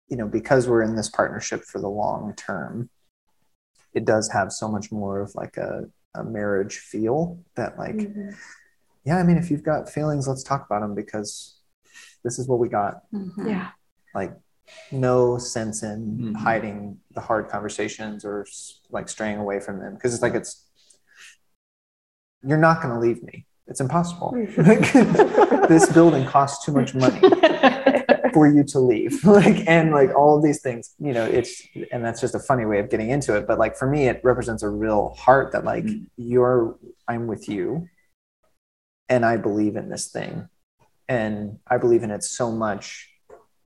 you know because we're in this partnership for the long term it does have so much more of like a, a marriage feel that like yeah i mean if you've got feelings let's talk about them because this is what we got. Mhm. Yeah. like no sense in Mhm. hiding the hard conversations or like straying away from them. Because it's like it's you're not going to leave me. It's impossible. <laughs> <laughs> This building costs too much money <laughs> for you to leave <laughs> like and like all of these things you know it's and that's just a funny way of getting into it but like for me it represents a real heart that like Mhm. you're i'm with you and i believe in this thing and i believe in it so much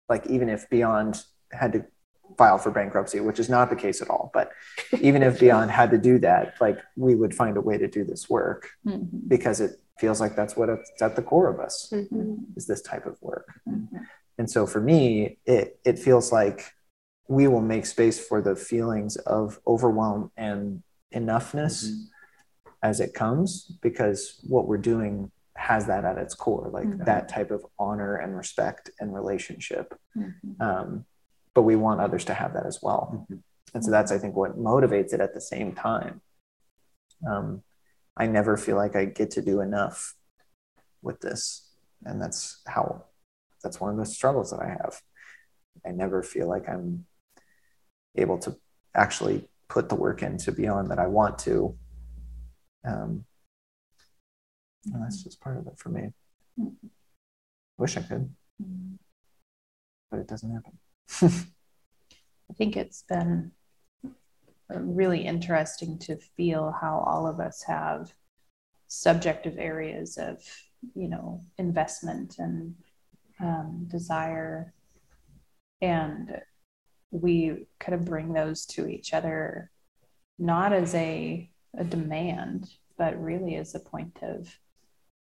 like even if beyond had to file for bankruptcy which is not the case at all but <laughs> even if beyond had to do that like we would find a way to do this work Mhm. because it feels like that's what it's at the core of us Mhm. is this type of work Mhm. And so for me it it feels like we will make space for the feelings of overwhelm and enoughness Mhm. as it comes because what we're doing has that at its core like Mhm. that type of honor and respect and relationship Mhm. um, but we want others to have that as well Mhm. and so that's i think what motivates it at the same time um, i never feel like i get to do enough with this and that's how that's one of the struggles that i have. I never feel like i'm able to actually put the work into beyond that i want to. Um, and that's just part of it for me. Wish i could but it doesn't happen. <laughs> I think it's been really interesting to feel how all of us have subjective areas of, you know, investment and um, desire. And we kind of bring those to each other, not as a, a demand, but really as a point of,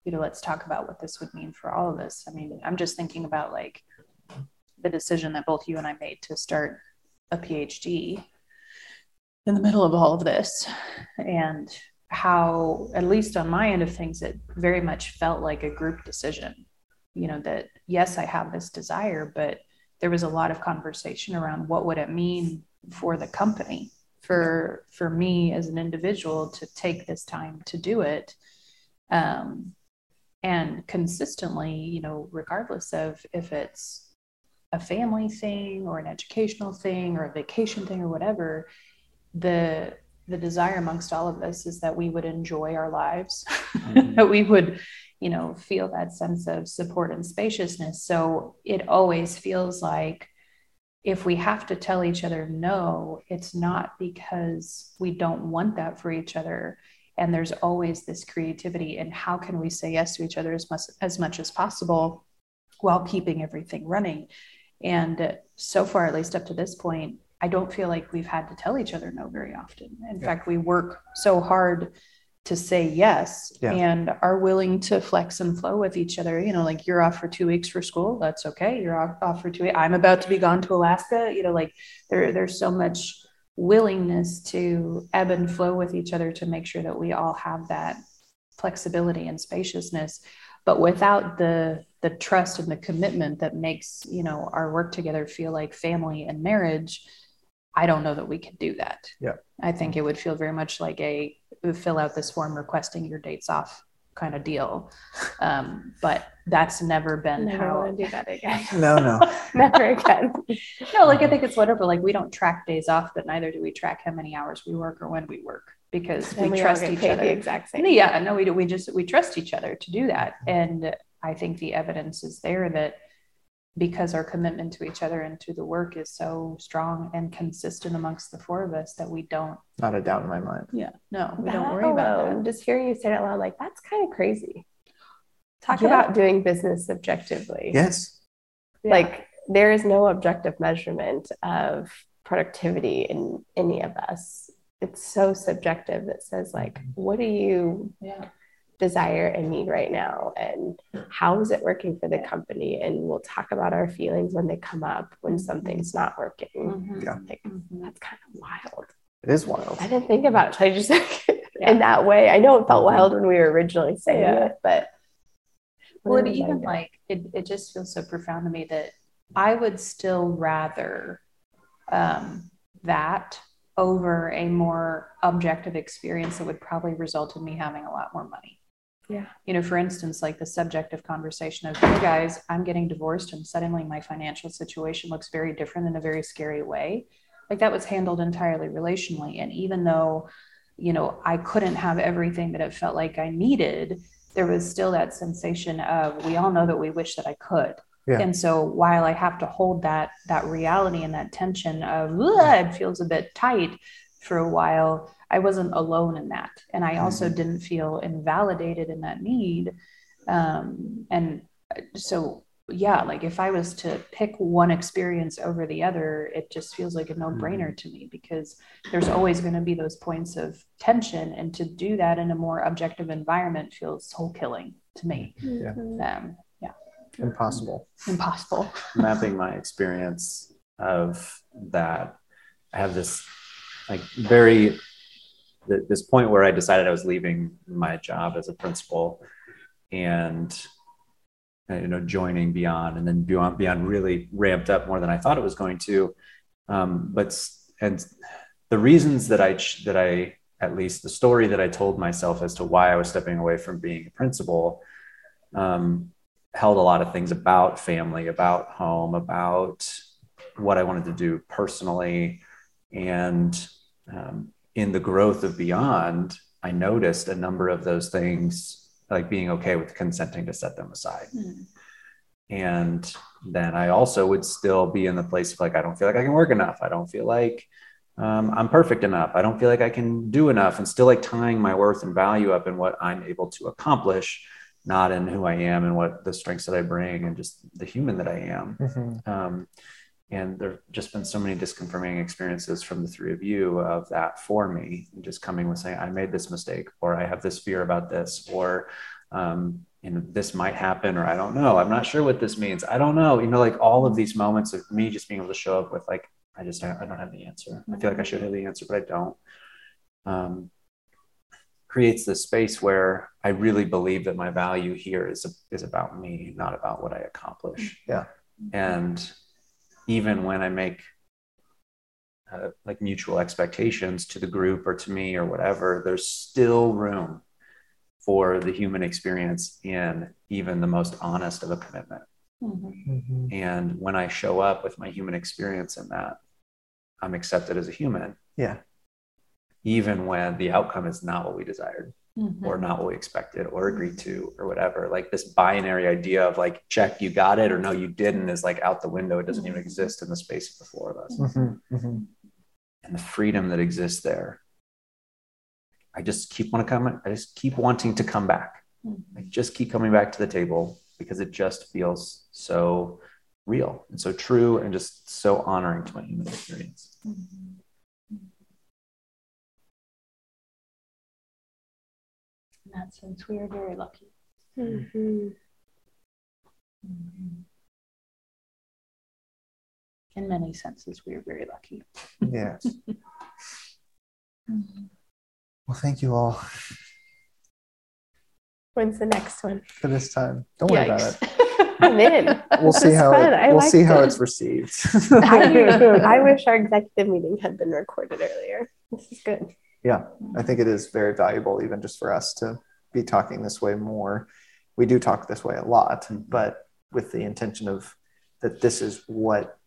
you know, let's talk about what this would mean for all of us. I mean, I'm just thinking about like the decision that both you and I made to start a PhD in the middle of all of this and how at least on my end of things it very much felt like a group decision you know that yes I have this desire but there was a lot of conversation around what would it mean for the company for for me as an individual to take this time to do it um, and consistently you know regardless of if it's a family thing or an educational thing or a vacation thing or whatever the the desire amongst all of us is that we would enjoy our lives <laughs> Mhm. that we would you know feel that sense of support and spaciousness. So it always feels like if we have to tell each other no it's not because we don't want that for each other. And there's always this creativity in how can we say yes to each other as much as much as possible while keeping everything running. And so far at least up to this point i don't feel like we've had to tell each other no very often. In Yeah. fact we work so hard to say yes Yeah. and are willing to flex and flow with each other. You know like you're off for two weeks for school that's okay. You're off, off for two weeks i'm about to be gone to alaska. You know like there, there's so much willingness to ebb and flow with each other to make sure that we all have that flexibility and spaciousness. But without the the trust and the commitment that makes you know our work together feel like family and marriage i don't know that we could do that Yeah. i think it would feel very much like a fill out this form requesting your dates off kind of deal um, but that's never been Never how want to do that again. <laughs> No, no. <laughs> Never again. <laughs> no like i think it's wonderful like we don't track days off but neither do we track how many hours we work or when we work because And we, trust each paid other the exact same. yeah no we do we just we trust each other to do that and i think the evidence is there that because our commitment to each other and to the work is so strong and consistent amongst the four of us that we don't Not a doubt in my mind. yeah no we That don't worry about alone, that Just hearing you say it out loud, like that's kind of crazy. Talk Yeah. about doing business subjectively. Yes. Yeah. Like there is no objective measurement of productivity in any of us. It's so subjective that says like, mm-hmm. what do you yeah desire and need right now and how is it working for the company and we'll talk about our feelings when they come up when something's not working Mhm. Yeah. like Mhm. that's kind of wild It is wild. i didn't think about it till I just <laughs> Yeah. in that way i know it felt wild when we were originally saying Yeah. it but well it even reminder. like it, it just feels so profound to me that i would still rather um, that over a more objective experience that would probably result in me having a lot more money Yeah. you know for instance like the subject of conversation of hey guys i'm getting divorced and suddenly my financial situation looks very different in a very scary way like that was handled entirely relationally and even though you know i couldn't have everything that it felt like i needed there was still that sensation of we all know that we wish that i could Yeah. and so while i have to hold that that reality and that tension of it feels a bit tight for a while i wasn't alone in that. And i also didn't feel invalidated in that need. Um, and so yeah like if i was to pick one experience over the other it just feels like a no-brainer to me because there's always going to be those points of tension. And to do that in a more objective environment feels soul killing to me. Yeah. um, yeah. Impossible. impossible. Mapping my experience of that i have this like very th- this point where i decided i was leaving my job as a principal and uh, you know joining beyond and then beyond beyond really ramped up more than i thought it was going to um, but and the reasons that i that i at least the story that i told myself as to why i was stepping away from being a principal um, held a lot of things about family, about home, about what I wanted to do personally. And um, in the growth of Beyond, I noticed a number of those things, like being okay with consenting to set them aside. Hmm. And then I also would still be in the place of like, I don't feel like I can work enough. I don't feel like um, I'm perfect enough. I don't feel like I can do enough, and still like tying my worth and value up in what I'm able to accomplish not in who I am and what the strengths that I bring and just the human that I am. Mhm. Um, and there've just been so many disconfirming experiences from the three of you of that for me, and just coming with saying, I made this mistake, or I have this fear about this, or um, you know, this might happen, or I don't know. I'm not sure what this means. I don't know. You know, like all of these moments of me just being able to show up with like, I just I don't have the answer. I feel like I should have the answer, but I don't. Um, creates this space where I really believe that my value here is is about me, not about what I accomplish. Yeah. And even when I make uh, like mutual expectations to the group or to me or whatever, there's still room for the human experience in even the most honest of a commitment. Mhm. And when I show up with my human experience in that, I'm accepted as a human, Yeah. even when the outcome is not what we desired Mhm. or not what we expected or agreed to or whatever. Like this binary idea of like, check, you got it, or no, you didn't is like out the window. It doesn't even exist in the space of the four of us. Mhm, mhm. And the freedom that exists there. I just keep want to come, I just keep wanting to come back. Mhm. I just keep coming back to the table because it just feels so real and so true and just so honoring to my human experience. Mhm. In that sense, we are very lucky. Mhm. Mhm. In many senses, we are very lucky. Yes. <laughs> Well, thank you all When's the next one? for this time. Don't worry about it. <laughs> I'm in. We'll see how fun. it, we'll like see how it's received. I, <laughs> I wish our executive meeting had been recorded earlier. This is good. Yeah, I think it is very valuable, even just for us to be talking this way more. We do talk this way a lot, but with the intention of that this is what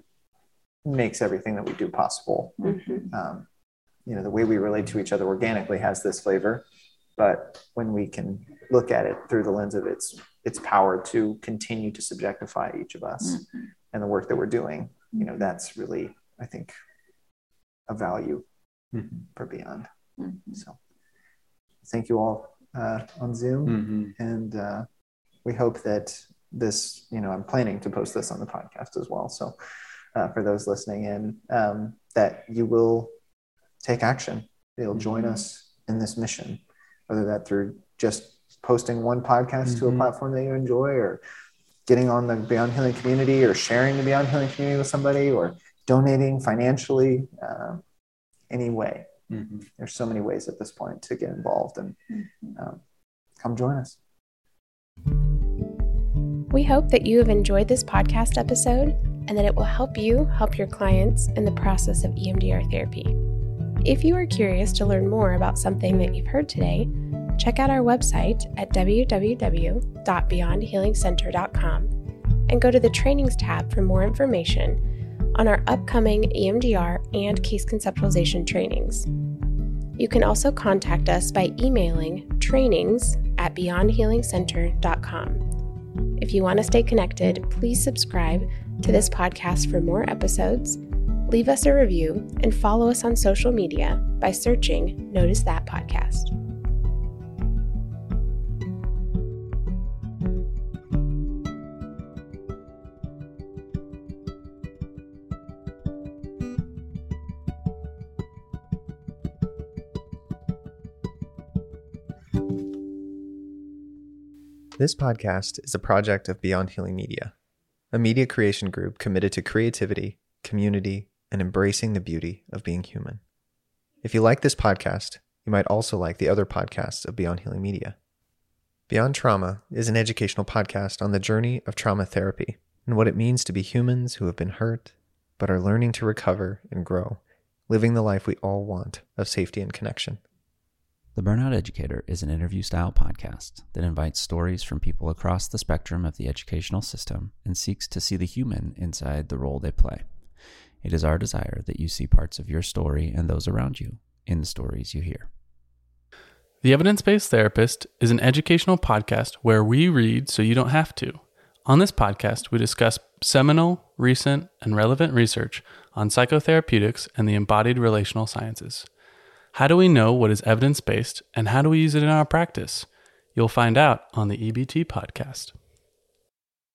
makes everything that we do possible. Mhm. Um, you know, the way we relate to each other organically has this flavor, but when we can look at it through the lens of its its power to continue to subjectify each of us and the work that we're doing, you know, that's really, I think, a value for Beyond. Mhm. So thank you all uh, on Zoom. Mhm. And uh, we hope that this, you know, I'm planning to post this on the podcast as well. So uh, for those listening in, um, that you will take action. You'll join us in this mission, whether that through just posting one podcast to a Mhm. platform that you enjoy or getting on the Beyond Healing community or sharing the Beyond Healing community with somebody or donating financially, uh, any way. Mhm. There's so many ways at this point to get involved and um, come join us. We hope that you have enjoyed this podcast episode and that it will help you help your clients in the process of EMDR therapy. If you are curious to learn more about something that you've heard today, check out our website at www.beyondhealingcenter.com and go to the trainings tab for more information on our upcoming EMDR and case conceptualization trainings. You can also contact us by emailing trainings at beyondhealingcenter.com. If you want to stay connected, please subscribe to this podcast for more episodes, leave us a review, and follow us on social media by searching Notice That Podcast. This podcast is a project of Beyond Healing Media, a media creation group committed to creativity, community, and embracing the beauty of being human. If you like this podcast, you might also like the other podcasts of Beyond Healing Media. Beyond Trauma is an educational podcast on the journey of trauma therapy and what it means to be humans who have been hurt but are learning to recover and grow, living the life we all want of safety and connection. The Burnout Educator is an interview style podcast that invites stories from people across the spectrum of the educational system and seeks to see the human inside the role they play. It is our desire that you see parts of your story and those around you in the stories you hear. The Evidence Based Therapist is an educational podcast where we read so you don't have to. On this podcast, we discuss seminal, recent, and relevant research on psychotherapeutics and the embodied relational sciences. How do we know what is evidence based and how do we use it in our practice? You'll find out on the EBT podcast.